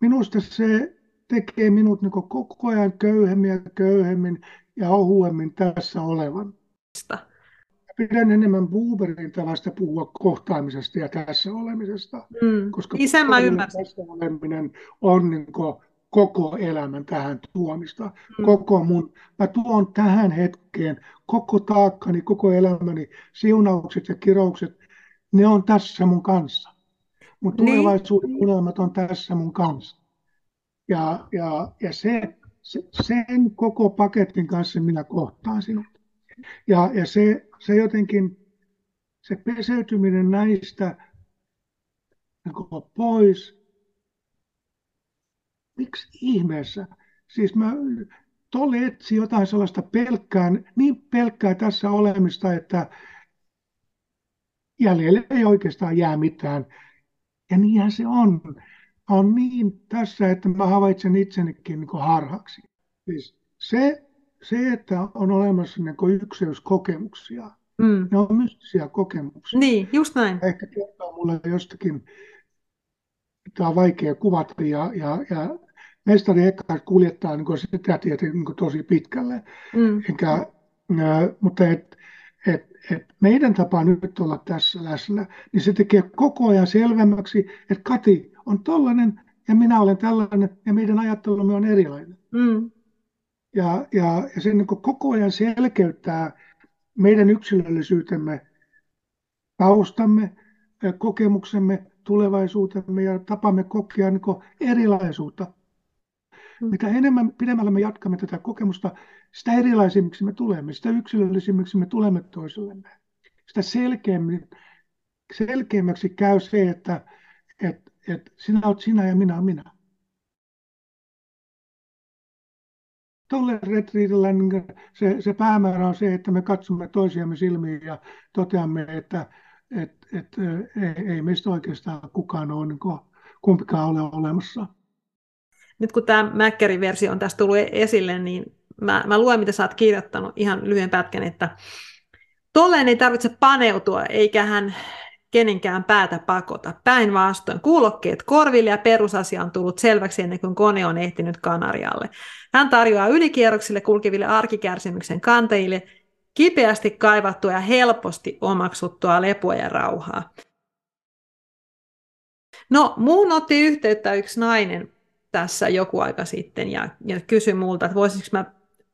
minusta se tekee minut niin koko ajan köyhemmin ja köyhemmin ja ohuemmin tässä olevan. Pidän enemmän Buberin tavasta puhua kohtaamisesta ja tässä olemisesta, mm. koska Isän tässä oleminen on niin koko elämän tähän tuomista. Mm. Koko mun, mä tuon tähän hetkeen koko taakkani, koko elämäni, siunaukset ja kiroukset, ne on tässä mun kanssa. Mun niin. tulevaisuuden unelmat on tässä mun kanssa. Ja, ja, ja se, se, sen koko paketin kanssa minä kohtaan sinut. Ja, ja se, se jotenkin, se peseytyminen näistä niin pois, miksi ihmeessä? Siis mä Tolle etsi jotain sellaista pelkkää, niin pelkkää tässä olemista, että jäljelle ei oikeastaan jää mitään. Ja niinhän se on. On niin tässä, että mä havaitsen itsenikin niin harhaksi. Siis se, se, että on olemassa niin ykseyskokemuksia, mm. ne on mystisiä kokemuksia. Niin, just näin. Ehkä kertoo mulle jostakin, tämä on vaikea kuvata ja, ja, ja mestari Eckhart kuljettaa niin sitä tietä niin tosi pitkälle. Mm. Enkä, mutta et, et, et meidän tapa nyt olla tässä läsnä, niin se tekee koko ajan selvemmäksi, että Kati on tollainen ja minä olen tällainen ja meidän ajattelumme on erilainen. Mm. Ja, ja, ja se niin koko ajan selkeyttää meidän yksilöllisyytemme, taustamme, kokemuksemme, tulevaisuutemme ja tapamme kokea niin erilaisuutta mitä enemmän pidemmällä me jatkamme tätä kokemusta, sitä erilaisimmiksi me tulemme, sitä yksilöllisimmiksi me tulemme toisellemme. Sitä selkeämmin, selkeämmäksi käy se, että et, et sinä olet sinä ja minä minä. Tuolle retriitillä niin se, se päämäärä on se, että me katsomme toisiamme silmiin ja toteamme, että et, et, ei, ei meistä oikeastaan kukaan ole, niin kumpikaan ole olemassa nyt kun tämä Mäkkärin versio on tästä tullut esille, niin mä, mä luen, mitä sä oot kirjoittanut ihan lyhyen pätkän, että tolleen ei tarvitse paneutua, eikä hän kenenkään päätä pakota. Päinvastoin kuulokkeet korville ja perusasia on tullut selväksi ennen kuin kone on ehtinyt Kanarialle. Hän tarjoaa ylikierroksille kulkeville arkikärsimyksen kanteille kipeästi kaivattua ja helposti omaksuttua lepoa ja rauhaa. No, muun otti yhteyttä yksi nainen, tässä joku aika sitten ja, ja kysyi multa, että voisinko mä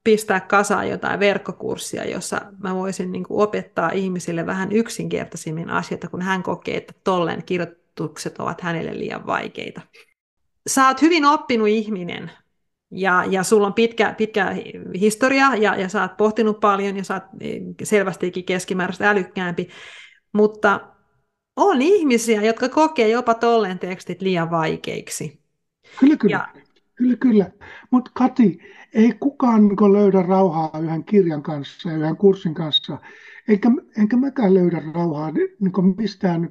pistää kasaan jotain verkkokurssia, jossa mä voisin niin kuin opettaa ihmisille vähän yksinkertaisimmin asioita, kun hän kokee, että tolleen kirjoitukset ovat hänelle liian vaikeita. Sä oot hyvin oppinut ihminen ja, ja sulla on pitkä, pitkä historia ja, ja sä oot pohtinut paljon ja sä oot eh, selvästikin keskimääräistä älykkäämpi, mutta on ihmisiä, jotka kokee jopa tolleen tekstit liian vaikeiksi. Kyllä, kyllä. Ja... Kyllä, kyllä. Mutta Kati, ei kukaan niin löydä rauhaa yhden kirjan kanssa ja yhden kurssin kanssa. Eikä, enkä mäkään löydä rauhaa niin mistään niin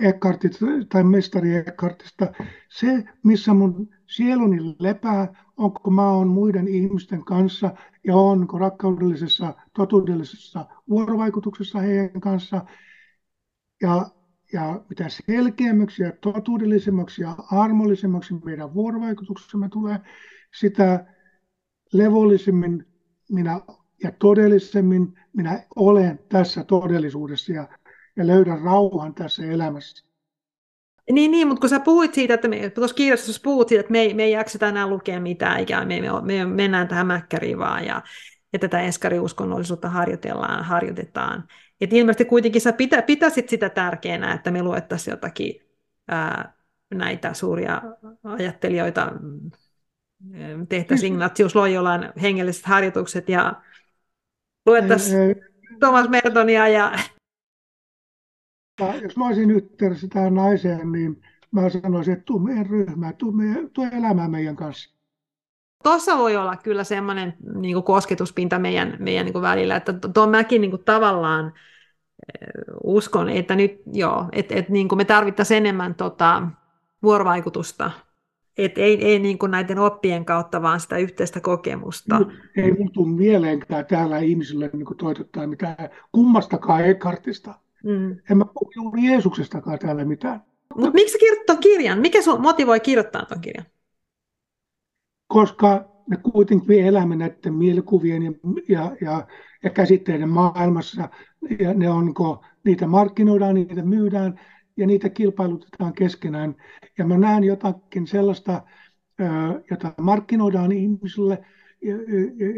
Eckhartit tai mestari Eckhartista. Se, missä mun sieluni lepää, on kun mä oon muiden ihmisten kanssa ja on niin rakkaudellisessa, totuudellisessa vuorovaikutuksessa heidän kanssa. Ja ja mitä selkeämmäksi ja totuudellisemmaksi ja armollisemmaksi meidän vuorovaikutuksemme tulee, sitä levollisemmin minä ja todellisemmin minä olen tässä todellisuudessa ja, ja löydän rauhan tässä elämässä. Niin, niin, mutta kun sä puhuit siitä, että me, tuossa kirjassa puhut siitä, että me ei, me ei jaksa enää lukea mitään, ikään me, me, me mennään tähän mäkkäriin vaan, ja, ja tätä eskariuskonnollisuutta harjoitellaan, harjoitetaan. Et ilmeisesti kuitenkin sä pitä, pitäisit sitä tärkeänä, että me luettaisiin jotakin ää, näitä suuria ajattelijoita, tehtäisiin Ignatius Loyolan hengelliset harjoitukset ja luettaisiin Thomas Mertonia ja jos mä olisin yhteydessä tähän naiseen, niin mä sanoisin, että tuu meidän ryhmään, tuu, meidän, tuu elämään meidän kanssa. Tuossa voi olla kyllä semmoinen niin kosketuspinta meidän, meidän niin välillä, että tuon mäkin niin tavallaan eh, uskon, että nyt joo, että, että niin me tarvittaisiin enemmän tota, vuorovaikutusta, että ei, ei niin kuin näiden oppien kautta, vaan sitä yhteistä kokemusta. Ei mun tule mieleenkään täällä ihmisille niin toitottaa mitään kummastakaan Eckhartista. Mm. En mä puhu juuri Jeesuksestakaan täällä mitään. Mutta miksi sä kirjoitat tuon kirjan? Mikä sun motivoi kirjoittaa tuon kirjan? Koska me kuitenkin elämme näiden mielikuvien ja, ja, ja, ja käsitteiden maailmassa. Ja ne on, kun niitä markkinoidaan, niitä myydään ja niitä kilpailutetaan keskenään. Ja mä näen jotakin sellaista, jota markkinoidaan ihmisille,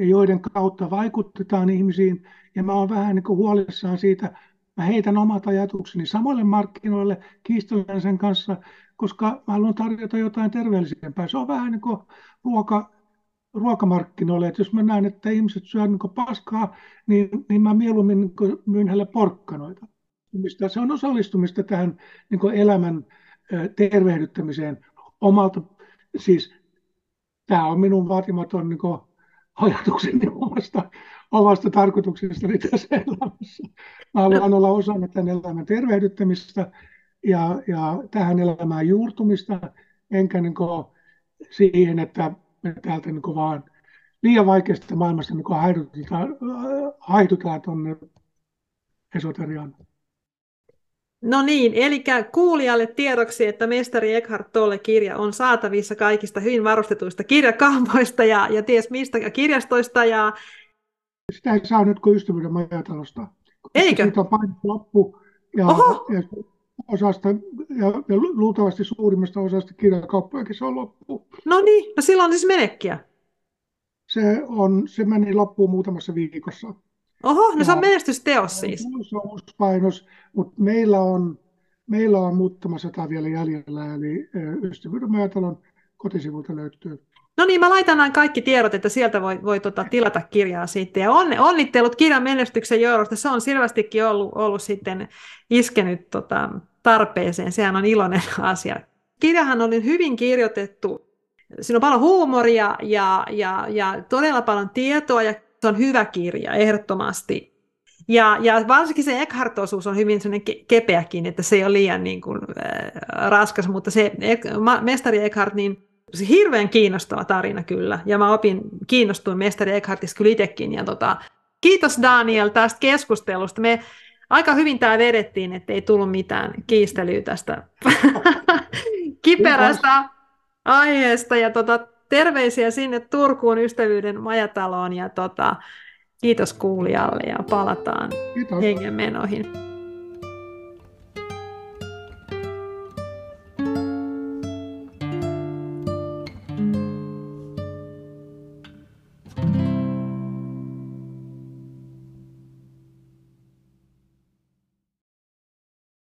joiden kautta vaikutetaan ihmisiin. Ja mä oon vähän niin huolissaan siitä, mä heitän omat ajatukseni samoille markkinoille, kiistelen sen kanssa, koska mä haluan tarjota jotain terveellisempää. Se on vähän niin kuin ruoka, ruokamarkkinoille, että jos mä näen, että ihmiset syö niin paskaa, niin, niin mä mieluummin niin myyn heille porkkanoita. Se on osallistumista tähän niin elämän tervehdyttämiseen omalta, siis tämä on minun vaatimaton niin ajatukseni omasta, omasta tarkoituksestani tässä elämässä. Mä haluan olla osana tämän elämän tervehdyttämistä ja, ja tähän elämään juurtumista, enkä niin siihen, että me täältä niin vaan liian vaikeasta maailmasta niin haihdutaan tuonne esoteriaan. No niin, eli kuulijalle tiedoksi, että mestari Eckhart Tolle kirja on saatavissa kaikista hyvin varustetuista kirjakaupoista ja, ja ties mistä kirjastoista. Ja... Sitä ei saa nyt kuin ystävyyden majatalosta. Eikö? Siitä on painettu loppu ja, ja osasta, ja, ja luultavasti suurimmasta osasta kirjakauppojakin se on loppu. No niin, no silloin siis menekkiä. Se, on, se meni loppuun muutamassa viikossa. Oho, no se on menestysteos siis. Se on uusi painos, mutta meillä on, meillä on muutama sata vielä jäljellä, eli Ystävyyden Määtalon kotisivulta löytyy. No niin, mä laitan nämä kaikki tiedot, että sieltä voi, voi tota, tilata kirjaa sitten. Ja on, onnittelut kirjan menestyksen johdosta. Se on selvästikin ollut, ollut sitten iskenyt tota, tarpeeseen. Sehän on iloinen (laughs) asia. Kirjahan oli hyvin kirjoitettu. Siinä on paljon huumoria ja, ja, ja todella paljon tietoa ja se on hyvä kirja, ehdottomasti. Ja, ja varsinkin se Eckhart-osuus on hyvin sellainen kepeäkin, että se ei ole liian niin kuin, äh, raskas, mutta se mestari Eckhart, niin se hirveän kiinnostava tarina kyllä. Ja mä opin, kiinnostuin mestari Eckhartista kyllä itsekin. Ja tota, kiitos Daniel tästä keskustelusta. Me aika hyvin tämä vedettiin, että ei tullut mitään kiistelyä tästä (laughs) kiperästä aiheesta. Ja tota, terveisiä sinne Turkuun ystävyyden majataloon ja tota, kiitos kuulijalle ja palataan kiitos. hengenmenoihin.